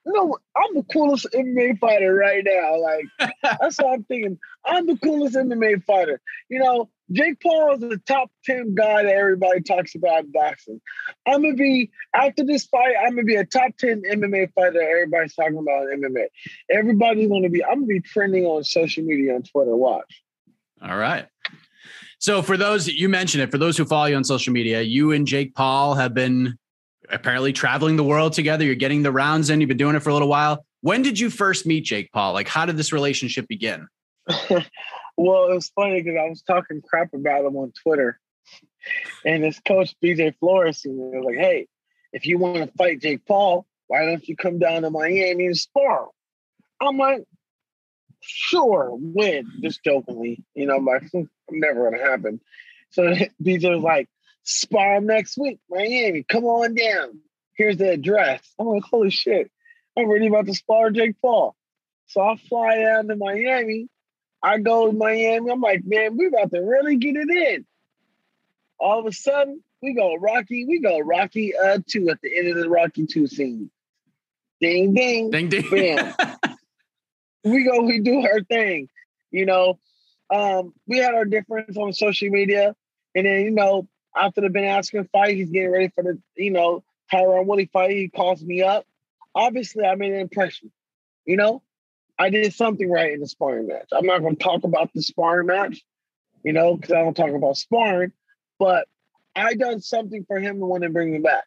Speaker 8: you know, I'm the coolest MMA fighter right now. Like that's what I'm thinking. I'm the coolest MMA fighter. You know, Jake Paul is the top 10 guy that everybody talks about in boxing. I'm gonna be after this fight, I'm gonna be a top 10 MMA fighter everybody's talking about in MMA. Everybody's gonna be, I'm gonna be trending on social media on Twitter. Watch.
Speaker 3: All right. So for those you mentioned it, for those who follow you on social media, you and Jake Paul have been apparently traveling the world together. You're getting the rounds in. You've been doing it for a little while. When did you first meet Jake Paul? Like, how did this relationship begin?
Speaker 8: well, it was funny because I was talking crap about him on Twitter, and his coach BJ Flores was like, "Hey, if you want to fight Jake Paul, why don't you come down to Miami and spar?" I'm like, "Sure, win." Just jokingly, you know, I'm like, hmm, never gonna happen. So BJ was like, spar next week, Miami. Come on down. Here's the address. I'm like, holy shit. I'm ready about to spar Jake Paul. So I fly down to Miami. I go to Miami. I'm like, man, we about to really get it in. All of a sudden, we go Rocky. We go Rocky uh two at the end of the Rocky two scene. Ding ding.
Speaker 3: Ding ding.
Speaker 8: Bam. we go, we do her thing. You know, um, we had our difference on social media. And then, you know, after the Ben Askren fight, he's getting ready for the, you know, Tyron Woodley fight. He calls me up. Obviously, I made an impression. You know, I did something right in the sparring match. I'm not going to talk about the sparring match, you know, because I don't talk about sparring, but I done something for him and want to bring me back.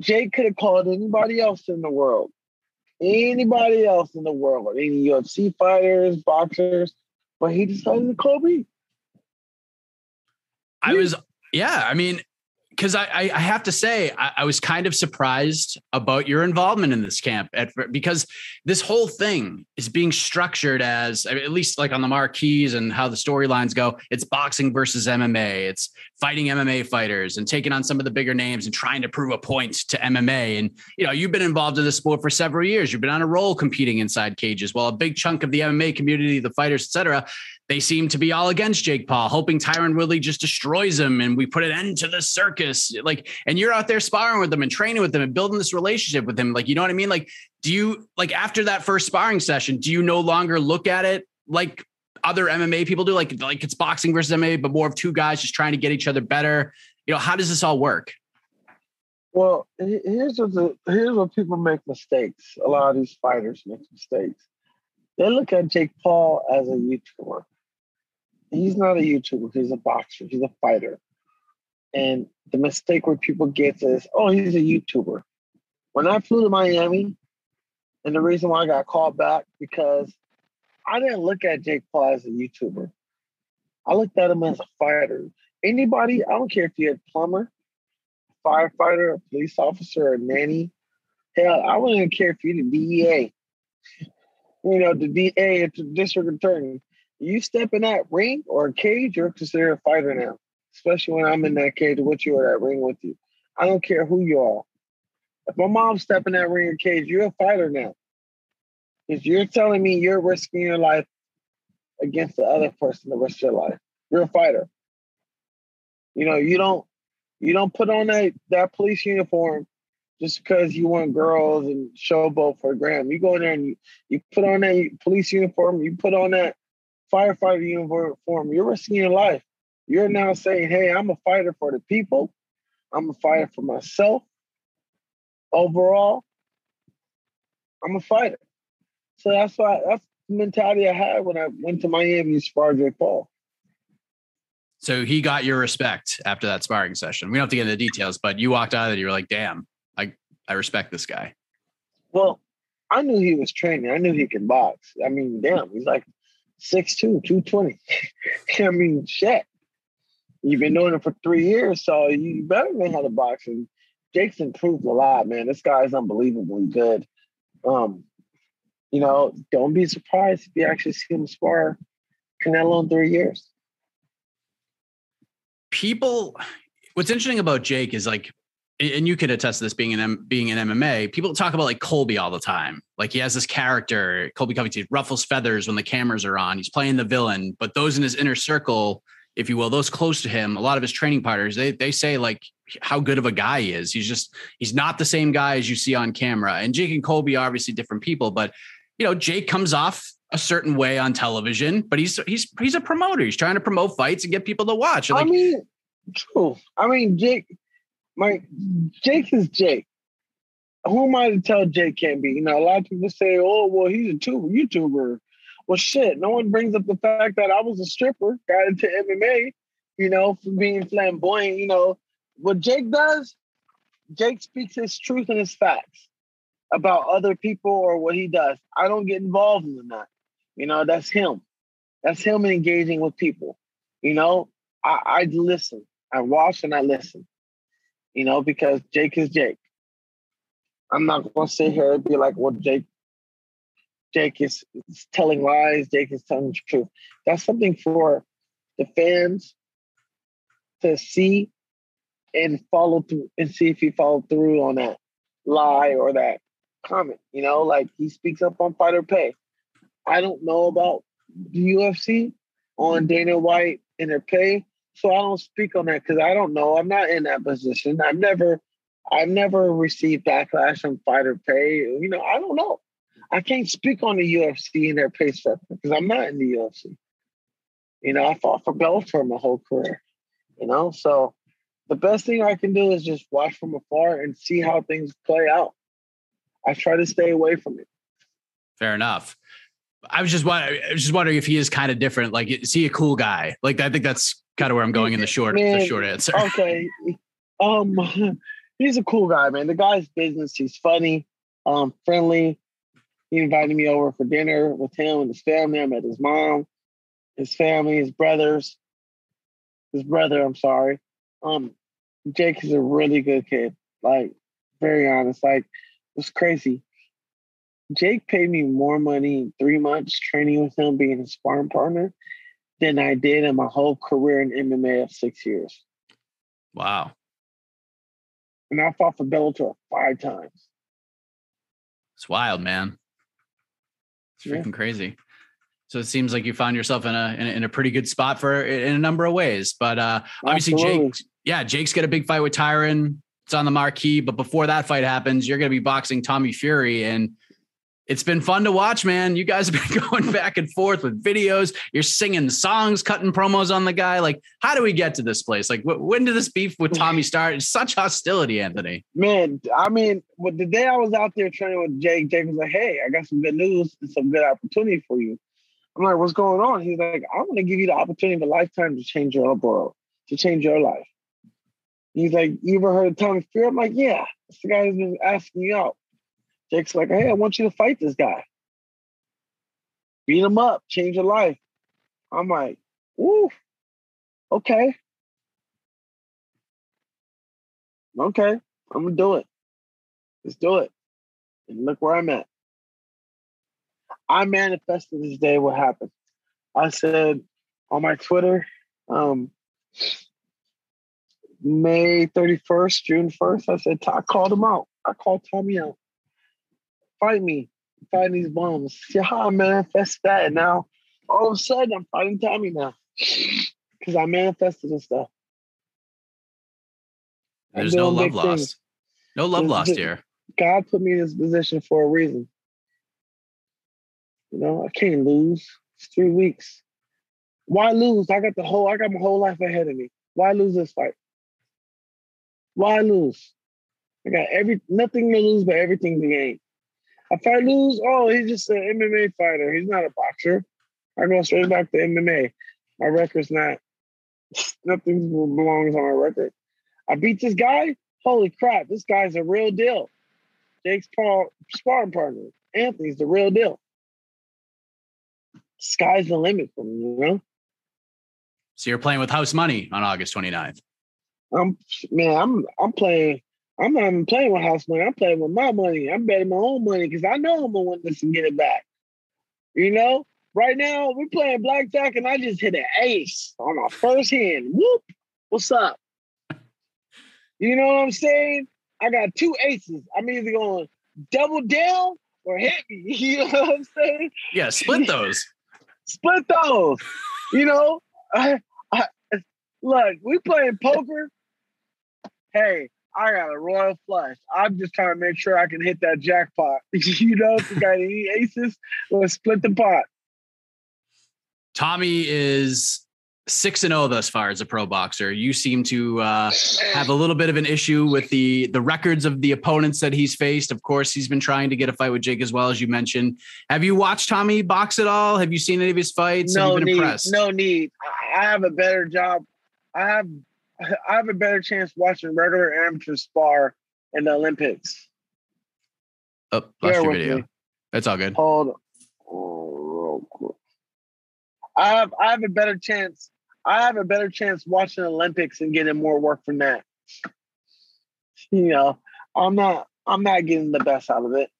Speaker 8: Jake could have called anybody else in the world, anybody else in the world, any UFC fighters, boxers, but he decided to call me.
Speaker 3: I was yeah, I mean, because I, I, have to say I, I, was kind of surprised about your involvement in this camp at because this whole thing is being structured as I at least like on the marquees and how the storylines go. It's boxing versus MMA. It's fighting MMA fighters and taking on some of the bigger names and trying to prove a point to MMA. And you know, you've been involved in this sport for several years. You've been on a roll competing inside cages. While a big chunk of the MMA community, the fighters, etc., they seem to be all against Jake Paul, hoping Tyron Woodley just destroys him and we put an end to the circus. Like, and you're out there sparring with them and training with them and building this relationship with him. Like, you know what I mean? Like, do you like after that first sparring session, do you no longer look at it like other MMA people do? Like, like it's boxing versus MMA, but more of two guys just trying to get each other better. You know, how does this all work?
Speaker 8: Well, here's what the, here's what people make mistakes. A lot of these fighters make mistakes. They look at Jake Paul as a YouTuber he's not a YouTuber. He's a boxer. He's a fighter. And the mistake where people get is, oh, he's a YouTuber. When I flew to Miami, and the reason why I got called back because I didn't look at Jake Paul as a YouTuber. I looked at him as a fighter. Anybody, I don't care if you're a plumber, firefighter, a police officer, a nanny. Hell, I wouldn't even care if you're the DEA. You know, the DA, it's a district attorney. You step in that ring or cage, you're considered a fighter now. Especially when I'm in that cage with you or that ring with you. I don't care who you are. If my mom step in that ring or cage, you're a fighter now. Because you're telling me you're risking your life against the other person the rest of your life. You're a fighter. You know, you don't you don't put on that that police uniform just because you want girls and showboat for a gram. You go in there and you, you put on that police uniform, you put on that firefighter uniform, you're risking your life. You're now saying, hey, I'm a fighter for the people. I'm a fighter for myself. Overall, I'm a fighter. So that's why that's the mentality I had when I went to Miami to spar Jake Paul.
Speaker 3: So he got your respect after that sparring session. We don't have to get into the details, but you walked out of it, you were like, damn, I, I respect this guy.
Speaker 8: Well, I knew he was training. I knew he could box. I mean, damn, he's like 6'2, 220. I mean, shit. You've been doing it for three years, so you better learn how to box. And Jake's improved a lot, man. This guy's unbelievably good. Um, you know, don't be surprised if you actually see him spar Canelo in three years.
Speaker 3: People, what's interesting about Jake is like, and you can attest to this being an being in MMA. People talk about like Colby all the time. Like he has this character, Colby Covington, ruffles feathers when the cameras are on. He's playing the villain, but those in his inner circle, if you will, those close to him, a lot of his training partners, they they say like how good of a guy he is. He's just he's not the same guy as you see on camera. And Jake and Colby are obviously different people, but you know, Jake comes off a certain way on television, but he's he's he's a promoter. He's trying to promote fights and get people to watch.
Speaker 8: Like, I mean, true. I mean, Jake, my Jake is Jake. Who am I to tell Jake can't be? You know, a lot of people say, "Oh, well, he's a tuber, YouTuber." Well, shit, no one brings up the fact that I was a stripper, got into MMA. You know, for being flamboyant. You know, what Jake does, Jake speaks his truth and his facts about other people or what he does. I don't get involved in that. You know, that's him. That's him engaging with people. You know, I, I listen. I watch and I listen. You know, because Jake is Jake. I'm not gonna sit here and be like, well, Jake, Jake is, is telling lies, Jake is telling the truth. That's something for the fans to see and follow through and see if he followed through on that lie or that comment. You know, like he speaks up on fighter pay. I don't know about the UFC on Dana White and their pay, so I don't speak on that because I don't know. I'm not in that position. I've never, I've never received backlash on fighter pay. You know, I don't know. I can't speak on the UFC and their pay structure because I'm not in the UFC. You know, I fought for Bellator my whole career. You know, so the best thing I can do is just watch from afar and see how things play out. I try to stay away from it.
Speaker 3: Fair enough. I was just wondering, I was just wondering if he is kind of different. Like, is he a cool guy? Like, I think that's kind of where I'm going in the short, man, the short answer.
Speaker 8: Okay. Um, he's a cool guy, man. The guy's business. He's funny, um, friendly. He invited me over for dinner with him and his family. I met his mom, his family, his brothers, his brother. I'm sorry. Um, Jake is a really good kid. Like, very honest. Like, was crazy. Jake paid me more money in three months training with him, being his sparring partner, than I did in my whole career in MMA of six years.
Speaker 3: Wow.
Speaker 8: And I fought for Bellator five times.
Speaker 3: It's wild, man. It's freaking yeah. crazy. So it seems like you found yourself in a, in a, in a pretty good spot for in a number of ways. But uh, obviously, Absolutely. Jake, yeah, Jake's got a big fight with Tyron it's on the marquee. But before that fight happens, you're going to be boxing Tommy Fury. And it's been fun to watch, man. You guys have been going back and forth with videos. You're singing songs, cutting promos on the guy. Like, how do we get to this place? Like, wh- when did this beef with Tommy start? It's such hostility, Anthony.
Speaker 8: Man, I mean, well, the day I was out there training with Jake, Jake was like, "Hey, I got some good news and some good opportunity for you." I'm like, what's going on? He's like, I'm gonna give you the opportunity of a lifetime to change your world, to change your life. He's like, you ever heard of Tommy Fury? I'm like, yeah. It's the guy who's been asking you out. Jake's like, hey, I want you to fight this guy. Beat him up, change your life. I'm like, woo, okay. Okay, I'm gonna do it. Let's do it. And look where I'm at. I manifested this day what happened. I said on my Twitter, um, May 31st, June 1st, I said, I called him out. I called Tommy out. Fight me. Fight these bombs. See how I manifest that. And now all of a sudden I'm fighting Tommy now. Because I manifested and stuff.
Speaker 3: There's no love lost. Things. No love There's, lost here.
Speaker 8: God put me in this position for a reason. You know, I can't lose. It's three weeks. Why lose? I got the whole I got my whole life ahead of me. Why lose this fight? Why lose? I got every nothing to lose but everything to gain. If I lose, oh, he's just an MMA fighter. He's not a boxer. I go straight back to MMA. My record's not nothing belongs on my record. I beat this guy. Holy crap, this guy's a real deal. Jake's Paul sparring partner. Anthony's the real deal. Sky's the limit for me, you know?
Speaker 3: So you're playing with house money on August 29th.
Speaker 8: I'm man, I'm I'm playing. I'm not even playing with house money. I'm playing with my money. I'm betting my own money because I know I'm gonna win this and get it back. You know, right now we're playing blackjack and I just hit an ace on my first hand. Whoop! What's up? You know what I'm saying? I got two aces. I'm either going double down or hit me. You know what I'm saying?
Speaker 3: Yeah, split those.
Speaker 8: split those. You know, I, I, look, we playing poker. Hey, I got a royal flush. I'm just trying to make sure I can hit that jackpot. you know, if you got any aces, let's split the pot.
Speaker 3: Tommy is six and zero oh thus far as a pro boxer. You seem to uh, have a little bit of an issue with the the records of the opponents that he's faced. Of course, he's been trying to get a fight with Jake as well as you mentioned. Have you watched Tommy box at all? Have you seen any of his fights?
Speaker 8: No
Speaker 3: need.
Speaker 8: Impressed? No need. I have a better job. I have I have a better chance watching regular amateur spar in the Olympics.
Speaker 3: Oh, lost your video. Me. That's all good.
Speaker 8: Hold. On. I have I have a better chance. I have a better chance watching Olympics and getting more work from that. You know, I'm not I'm not getting the best out of it.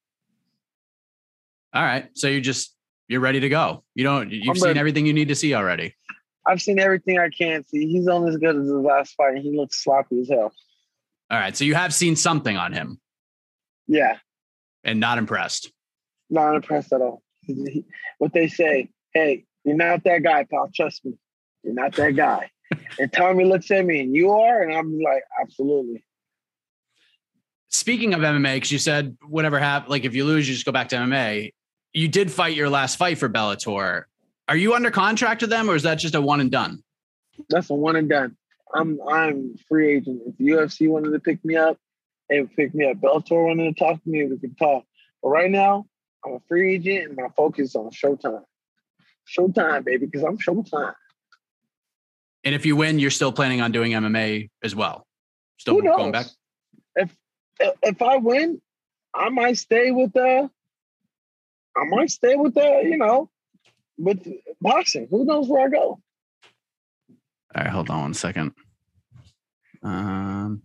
Speaker 3: All right. So you're just you're ready to go. You don't you've I'm seen ready. everything you need to see already.
Speaker 8: I've seen everything I can see. He's only as good as his last fight. And he looks sloppy as hell.
Speaker 3: All right. So you have seen something on him.
Speaker 8: Yeah.
Speaker 3: And not impressed.
Speaker 8: Not impressed at all. What they say, hey, you're not that guy, pal. Trust me. You're not that guy. and Tommy looks at me and you are, and I'm like, absolutely.
Speaker 3: Speaking of MMA, because you said whatever happened, like if you lose, you just go back to MMA. You did fight your last fight for Bellator. Are you under contract with them, or is that just a one and done?
Speaker 8: That's a one and done. I'm I'm free agent. If UFC wanted to pick me up, they would pick me up. Bellator wanted to talk to me, we could talk. But right now, I'm a free agent and my focus is on Showtime. Showtime, baby, because I'm Showtime.
Speaker 3: And if you win, you're still planning on doing MMA as well. Still
Speaker 8: Who knows?
Speaker 3: going back.
Speaker 8: If if I win, I might stay with the. I might stay with the, you know, with boxing. Who knows where I go?
Speaker 3: All right, hold on one second. Um,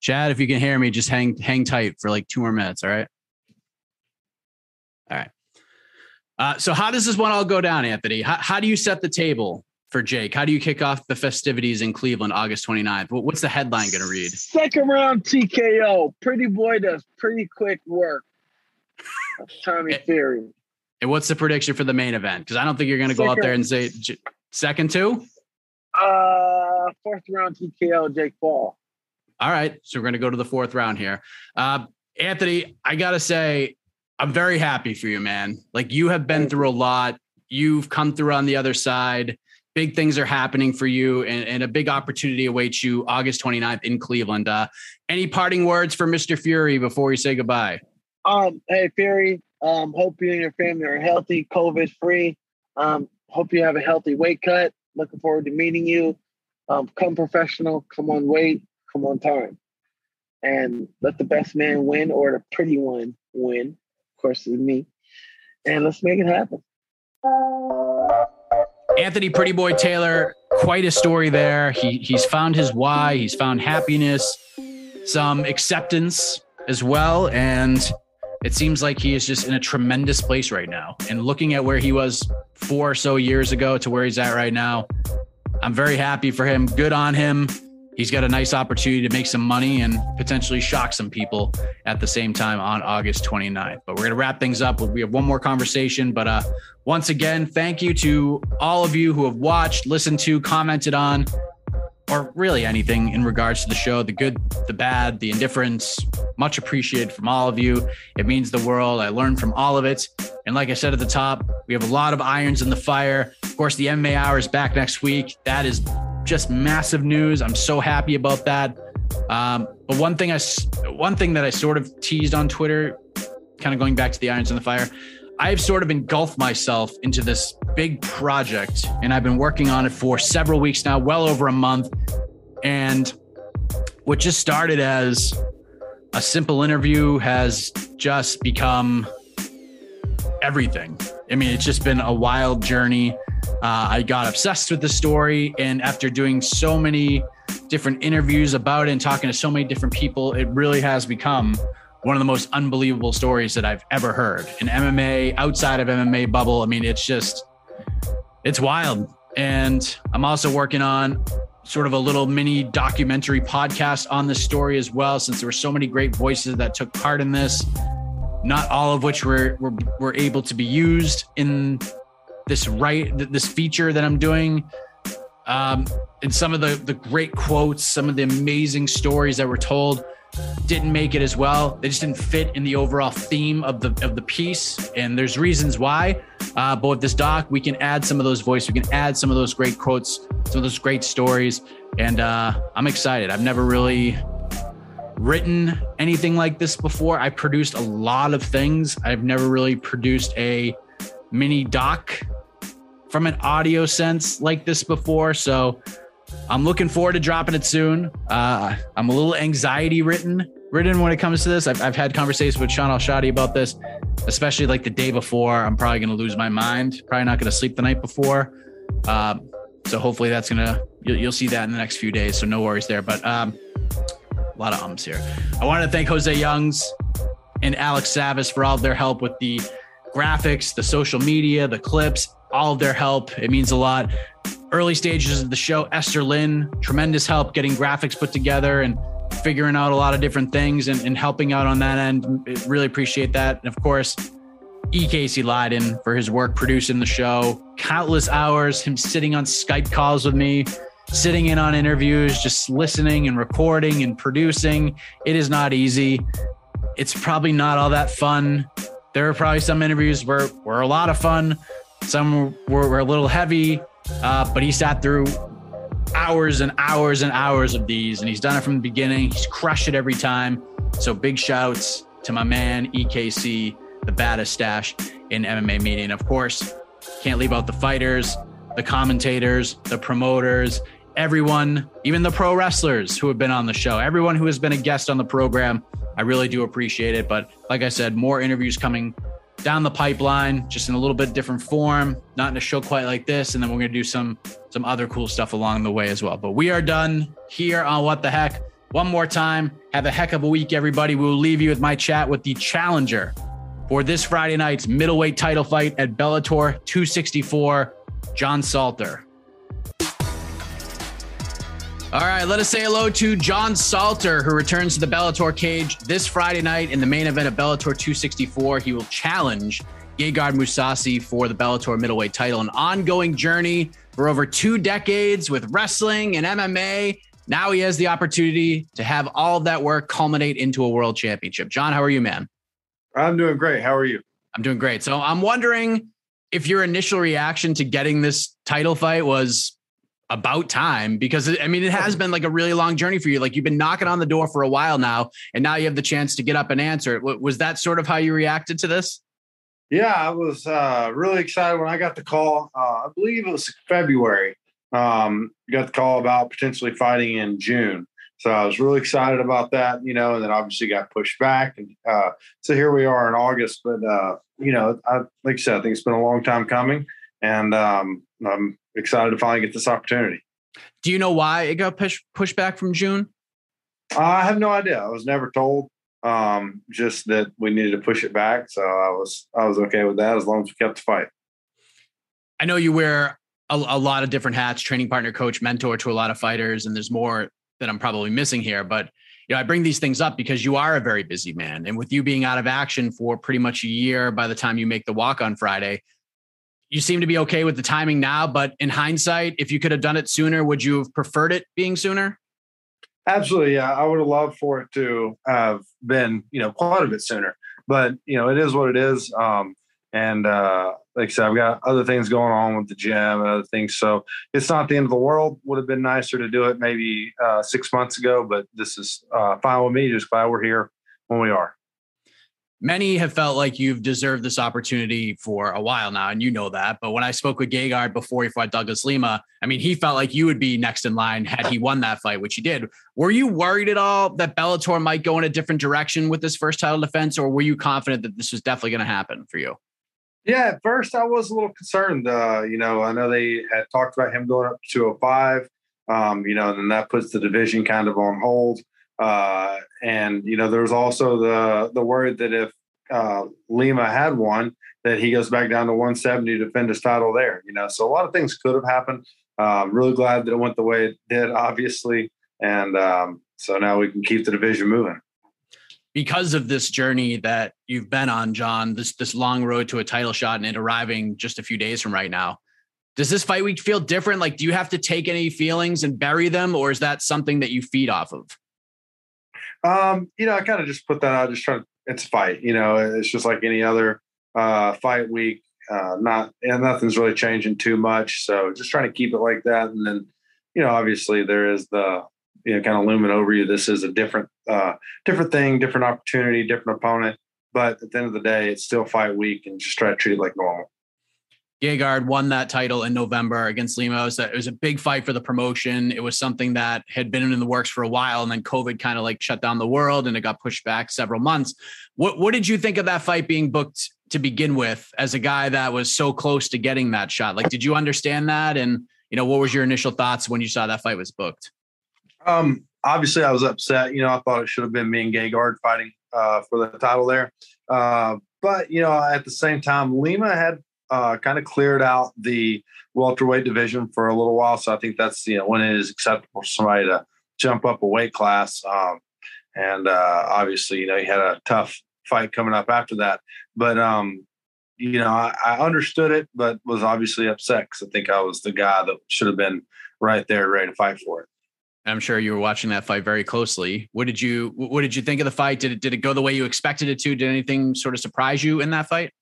Speaker 3: Chad, if you can hear me, just hang hang tight for like two more minutes. All right. All right. Uh, so how does this one all go down, Anthony? How, how do you set the table for Jake? How do you kick off the festivities in Cleveland, August 29th? What's the headline going to read?
Speaker 8: Second round TKO. Pretty boy does pretty quick work. That's Tommy Fury.
Speaker 3: And what's the prediction for the main event? Because I don't think you're going to go out there and say second two.
Speaker 8: Uh, fourth round TKO, Jake Paul.
Speaker 3: All right, so we're going to go to the fourth round here. Uh, Anthony, I got to say, I'm very happy for you, man. Like you have been through a lot. You've come through on the other side. Big things are happening for you, and, and a big opportunity awaits you August 29th in Cleveland. Uh, any parting words for Mr. Fury before we say goodbye?
Speaker 8: Um, hey Fury, Um, hope you and your family are healthy, COVID free. Um, hope you have a healthy weight cut. Looking forward to meeting you. Um, come professional, come on weight, come on time. And let the best man win or the pretty one win. Of course, it's me. And let's make it happen.
Speaker 3: Anthony Pretty Boy Taylor, quite a story there. He he's found his why, he's found happiness, some acceptance as well, and it seems like he is just in a tremendous place right now. And looking at where he was four or so years ago to where he's at right now, I'm very happy for him. Good on him he's got a nice opportunity to make some money and potentially shock some people at the same time on August 29th. But we're going to wrap things up. We have one more conversation. But uh, once again, thank you to all of you who have watched, listened to, commented on, or really anything in regards to the show the good, the bad, the indifference. Much appreciated from all of you. It means the world. I learned from all of it. And like I said at the top, we have a lot of irons in the fire. Of course, the MMA hour is back next week. That is just massive news. I'm so happy about that. Um, but one thing I, one thing that I sort of teased on Twitter, kind of going back to the irons in the fire, I've sort of engulfed myself into this big project, and I've been working on it for several weeks now, well over a month. And what just started as a simple interview has just become everything. I mean, it's just been a wild journey. Uh, I got obsessed with the story, and after doing so many different interviews about it and talking to so many different people, it really has become one of the most unbelievable stories that I've ever heard in MMA, outside of MMA bubble. I mean, it's just, it's wild. And I'm also working on sort of a little mini documentary podcast on this story as well, since there were so many great voices that took part in this, not all of which were, were, were able to be used in this right this feature that I'm doing. Um, and some of the the great quotes, some of the amazing stories that were told didn't make it as well. They just didn't fit in the overall theme of the of the piece, and there's reasons why. Uh, but with this doc, we can add some of those voices, we can add some of those great quotes, some of those great stories, and uh, I'm excited. I've never really written anything like this before. I produced a lot of things. I've never really produced a mini doc from an audio sense like this before. So I'm looking forward to dropping it soon. Uh, I'm a little anxiety written written when it comes to this. I've, I've had conversations with Shaun Al-Shatti about this, especially like the day before. I'm probably going to lose my mind. Probably not going to sleep the night before. Uh, so hopefully that's going to, you'll, you'll, see that in the next few days. So no worries there. But um, a lot of ums here. I want to thank Jose Youngs and Alex Savis for all of their help with the graphics, the social media, the clips, all of their help. It means a lot. Early stages of the show, Esther Lin, tremendous help getting graphics put together and figuring out a lot of different things and, and helping out on that end. Really appreciate that. And of course, E. Casey Leydon for his work producing the show. Countless hours, him sitting on Skype calls with me, sitting in on interviews, just listening and recording and producing. It is not easy. It's probably not all that fun there were probably some interviews where were a lot of fun. Some were, were a little heavy, uh, but he sat through hours and hours and hours of these, and he's done it from the beginning. He's crushed it every time. So big shouts to my man EKC, the baddest stash in MMA media. And of course, can't leave out the fighters, the commentators, the promoters, everyone, even the pro wrestlers who have been on the show, everyone who has been a guest on the program. I really do appreciate it. But like I said, more interviews coming down the pipeline, just in a little bit different form, not in a show quite like this. And then we're going to do some some other cool stuff along the way as well. But we are done here on What the Heck. One more time, have a heck of a week, everybody. We will leave you with my chat with the challenger for this Friday night's middleweight title fight at Bellator 264, John Salter. All right, let us say hello to John Salter, who returns to the Bellator cage this Friday night in the main event of Bellator 264. He will challenge Gegard Mousasi for the Bellator middleweight title, an ongoing journey for over two decades with wrestling and MMA. Now he has the opportunity to have all of that work culminate into a world championship. John, how are you, man?
Speaker 9: I'm doing great. How are you?
Speaker 3: I'm doing great. So I'm wondering if your initial reaction to getting this title fight was about time because I mean it has been like a really long journey for you. Like you've been knocking on the door for a while now, and now you have the chance to get up and answer it. Was that sort of how you reacted to this?
Speaker 9: Yeah, I was uh, really excited when I got the call. Uh, I believe it was February. Um, got the call about potentially fighting in June. So I was really excited about that, you know, and then obviously got pushed back. And uh, so here we are in August. But, uh, you know, I, like I said, I think it's been a long time coming. And um, I'm excited to finally get this opportunity.
Speaker 3: Do you know why it got pushed pushed back from June?
Speaker 9: I have no idea. I was never told. Um, just that we needed to push it back. So I was I was okay with that as long as we kept the fight.
Speaker 3: I know you wear a, a, lot of different hats, training partner, coach, mentor to a lot of fighters, and there's more that I'm probably missing here. But you know, I bring these things up because you are a very busy man, and with you being out of action for pretty much a year by the time you make the walk on Friday, you seem to be okay with the timing now. But in hindsight, if you could have done it sooner, would you have preferred it being sooner?
Speaker 9: Absolutely, yeah. I would have loved for it to have been, you know, quite a bit sooner. But you know, it is what it is. Um, and uh, like I said, I've got other things going on with the gym and other things, so it's not the end of the world. Would have been nicer to do it maybe uh, six months ago, but this is uh, fine with me. Just glad we're here when we are
Speaker 3: many have felt like you've deserved this opportunity for a while now, and you know that. But when I spoke with Gegard before he fought Douglas Lima, I mean, he felt like you would be next in line had he won that fight, which he did. Were you worried at all that Bellator might go in a different direction with this first title defense, or were you confident that this was definitely going to happen for you?
Speaker 9: Yeah, at first I was a little concerned. Uh, you know, I know they had talked about him going up to 205. Um, you know, and then that puts the division kind of on hold. Uh, and you know, there was also the the word that if uh, Lima had won, that he goes back down to 170 to defend his title there. You know, so a lot of things could have happened. Um, really glad that it went the way it did, obviously, and um, so now we can keep the division moving.
Speaker 3: Because of this journey that you've been on, John, this this long road to a title shot and it arriving just a few days from right now, does this fight week feel different? Like, do you have to take any feelings and bury them, or is that something that you feed off of?
Speaker 9: Um, you know, I kind of just put that out, just trying to, it's a fight, you know, it's just like any other uh, fight week. Uh, not, and nothing's really changing too much. So just trying to keep it like that. And then, you know, obviously there is the, you know, kind of looming over you. This is a different, uh, different thing, different opportunity, different opponent. But at the end of the day, it's still fight week and just try to treat it like normal.
Speaker 3: Gegard won that title in November against Lima. It was, a, it was, a, big fight for the promotion. It was something that had been in the works for a while, and then COVID kind of like shut down the world, and it got pushed back several months. What What did you think of that fight being booked to begin with, as a guy that was so close to getting that shot? Like, did you understand that? And you know, what was your initial thoughts when you saw that fight was booked?
Speaker 9: Um, obviously, I was upset. You know, I thought it should have been me and Gegard fighting uh, for the title there. Uh, but you know, at the same time, Lima had uh, kind of cleared out the welterweight division for a little while. So I think that's you know when it is acceptable for somebody to jump up a weight class. Um, and uh, obviously, you know, he had a tough fight coming up after that. But um, you know, I, I understood it, but was obviously upset because I think I was the guy that should have been right there, ready to fight for it.
Speaker 3: I'm sure you were watching that fight very closely. What did you What did you think of the fight? Did it Did it go the way you expected it to? Did anything sort of surprise you in that fight?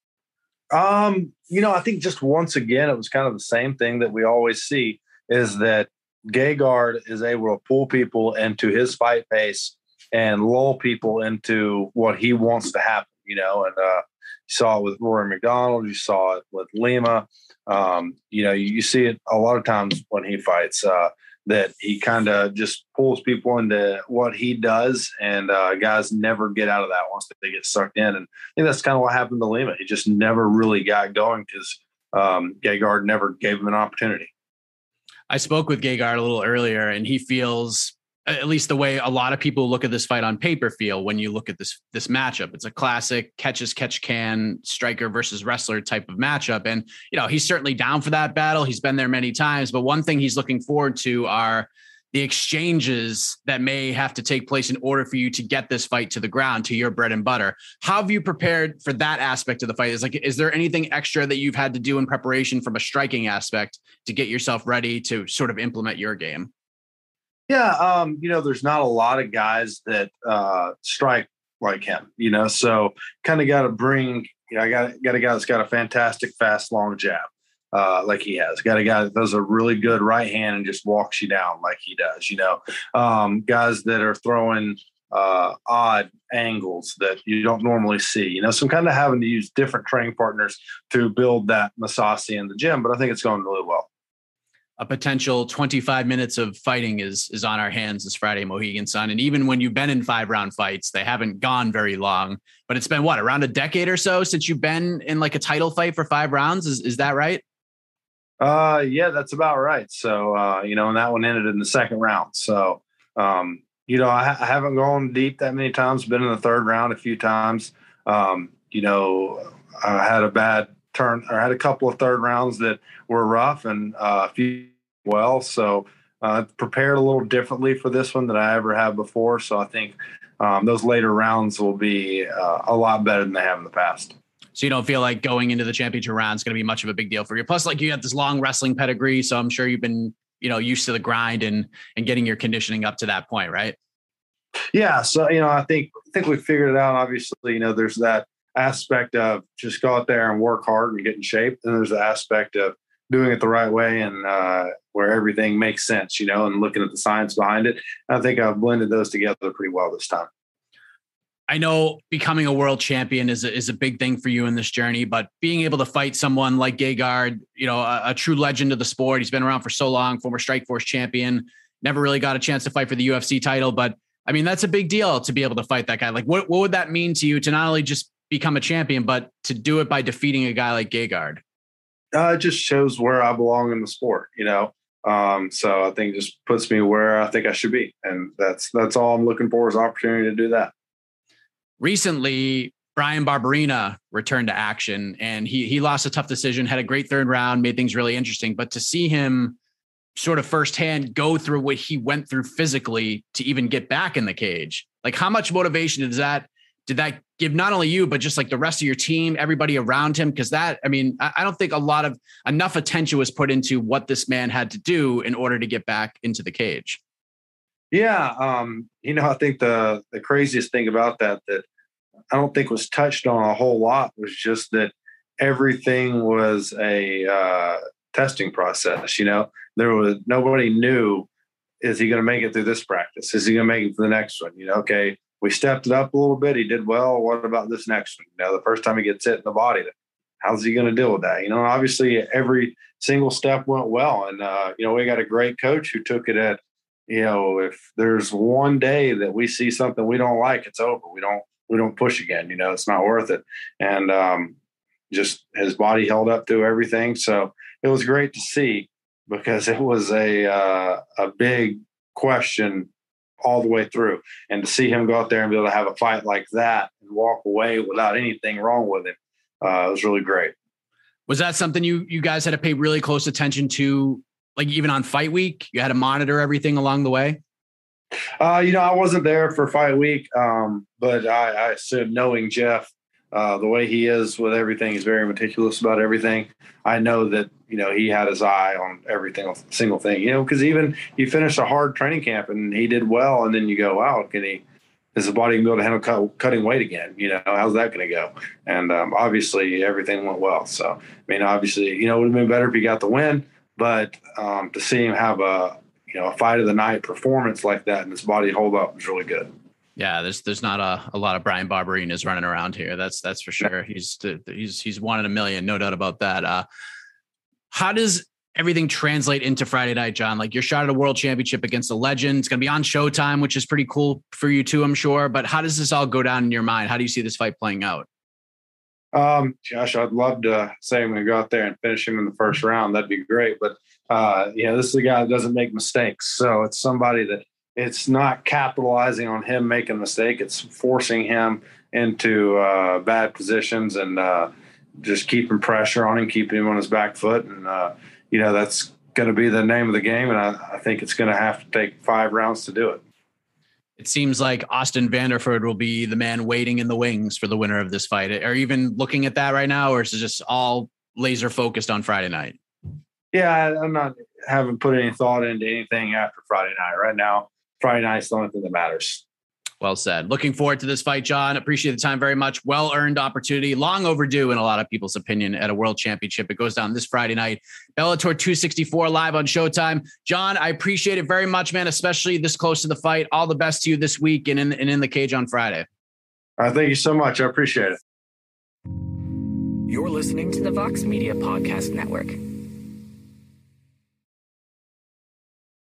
Speaker 9: Um, you know, I think just once again, it was kind of the same thing that we always see is that Gegard is able to pull people into his fight pace and lull people into what he wants to happen, you know, and uh, you saw it with Rory MacDonald, you saw it with Lima. Um, you know, you, you, see it a lot of times when he fights. Uh, that he kind of just pulls people into what he does, and uh, guys never get out of that once they get sucked in. And I think that's kind of what happened to Lima. He just never really got going because um, Gegard never gave him an opportunity.
Speaker 3: I spoke with Gegard a little earlier, and he feels at least the way a lot of people look at this fight on paper feel when you look at this this matchup. It's a classic catch as catch can striker versus wrestler type of matchup. And you know, he's certainly down for that battle. He's been there many times, but one thing he's looking forward to are the exchanges that may have to take place in order for you to get this fight to the ground to your bread and butter. How have you prepared for that aspect of the fight? Is like, is there anything extra that you've had to do in preparation from a striking aspect to get yourself ready to sort of implement your game?
Speaker 9: Yeah, um, you know, there's not a lot of guys that uh, strike like him, you know, so kind of got to bring, you know, I got got a guy that's got a fantastic fast long jab, uh, like he has. Got a guy that does a really good right hand and just walks you down like he does, you know. Um, guys that are throwing uh, odd angles that you don't normally see. You know, so I'm kind of having to use different training partners to build that Mousasi in the gym, but I think it's going really well.
Speaker 3: A potential 25 minutes of fighting is is on our hands this Friday, Mohegan Sun. And even when you've been in five round fights, they haven't gone very long. But it's been what around a decade or so since you've been in like a title fight for five rounds. Is is that right?
Speaker 9: Uh, yeah, that's about right. So, uh, you know, and that one ended in the second round. So, um, you know, I, I, haven't gone deep that many times. Been in the third round a few times. Um, you know, I had a bad turn or had a couple of third rounds that were rough and uh, a few well. So, uh, prepared a little differently for this one than I ever have before. So, I think um, those later rounds will be uh, a lot better than they have in the past.
Speaker 3: So you don't feel like going into the championship round is going to be much of a big deal for you. Plus, like you have this long wrestling pedigree, so I'm sure you've been, you know, used to the grind and and getting your conditioning up to that point, right?
Speaker 9: Yeah. So you know, I think I think we figured it out. Obviously, you know, there's that aspect of just go out there and work hard and get in shape. And there's the aspect of doing it the right way and uh, where everything makes sense, you know, and looking at the science behind it. I think I've blended those together pretty well this time.
Speaker 3: I know becoming a world champion is a, is a big thing for you in this journey, but being able to fight someone like Gegard, you know, a, a, true legend of the sport, he's been around for so long, former Strikeforce champion, never really got a chance to fight for the UFC title, but I mean, that's a big deal to be able to fight that guy. Like, what, what would that mean to you to not only just become a champion, but to do it by defeating a guy like Gegard?
Speaker 9: Uh, it just shows where I belong in the sport, you know. Um, so I think it just puts me where I think I should be, and that's that's all I'm looking for is opportunity to do that
Speaker 3: recently Brian Baberena returned to action and he he lost a tough decision, had a great third round, made things really interesting. But to see him sort of firsthand go through what he went through physically to even get back in the cage, like how much motivation does that did that give not only you but just like the rest of your team, everybody around him? Because that I mean, I, don't think a lot of enough attention was put into what this man had to do in order to get back into the cage.
Speaker 9: Yeah, um, you know, I think the the craziest thing about that that I don't think was touched on a whole lot was just that everything was a uh, testing process. You know, there was nobody knew is he going to make it through this practice? Is he going to make it for the next one? You know, okay, we stepped it up a little bit. He did well. What about this next one? You know, the first time he gets hit in the body, how's he going to deal with that? You know, obviously every single step went well, and uh, you know we got a great coach who took it at. You know, if there's one day that we see something we don't like, it's over. We don't we don't push again. You know, it's not worth it. And um, just his body held up through everything. So it was great to see because it was a uh, a big question all the way through. And to see him go out there and be able to have a fight like that and walk away without anything wrong with him uh, was really great.
Speaker 3: Was that something you you guys had to pay really close attention to, like even on fight week? You had to monitor everything along the way.
Speaker 9: Uh, you know, I wasn't there for fight week, um, but I, I assume knowing Jeff, uh, the way he is with everything, he's very meticulous about everything. I know that you know he had his eye on every single thing. You know, because even you finish a hard training camp and he did well, and then you go, "Wow, can he? Is the body to be able to handle cut, cutting weight again? You know, how's that going to go?" And um, obviously, everything went well. So, I mean, obviously, you know, it would have been better if he got the win, but um, to see him have a you know a fight of the night performance like that and his body hold up is really good.
Speaker 3: Yeah, there's there's not a, a lot of Brian Baberenas running around here. That's that's for sure. He's he's he's one in a million, no doubt about that. Uh, how does everything translate into Friday night, John? Like you're shot at a world championship against a legend. It's going to be on Showtime, which is pretty cool for you too, I'm sure. But how does this all go down in your mind? How do you see this fight playing out?
Speaker 9: Um, Josh, I'd love to say I'm going to go out there and finish him in the first round. That'd be great. But uh, you know, this is a guy that doesn't make mistakes. So it's somebody that it's not capitalizing on him making a mistake. It's forcing him into uh, bad positions and uh, just keeping pressure on him, keeping him on his back foot. And, uh, you know, that's going to be the name of the game. And I, I think it's going to have to take five rounds to do it.
Speaker 3: It seems like Austin Vanderford will be the man waiting in the wings for the winner of this fight. Are you even looking at that right now, or is it just all laser focused on Friday night?
Speaker 9: Yeah, I, am not haven't put any thought into anything after Friday night. Right now, Friday night's the only thing that matters.
Speaker 3: Well said. Looking forward to this fight, John. Appreciate the time very much. Well earned opportunity, long overdue in a lot of people's opinion at a world championship. It goes down this Friday night. Bellator 264 live on Showtime. John, I appreciate it very much, man, especially this close to the fight. All the best to you this week and in, and in the cage on Friday.
Speaker 9: All right, thank you so much. I appreciate it.
Speaker 10: You're listening to the Vox Media Podcast Network.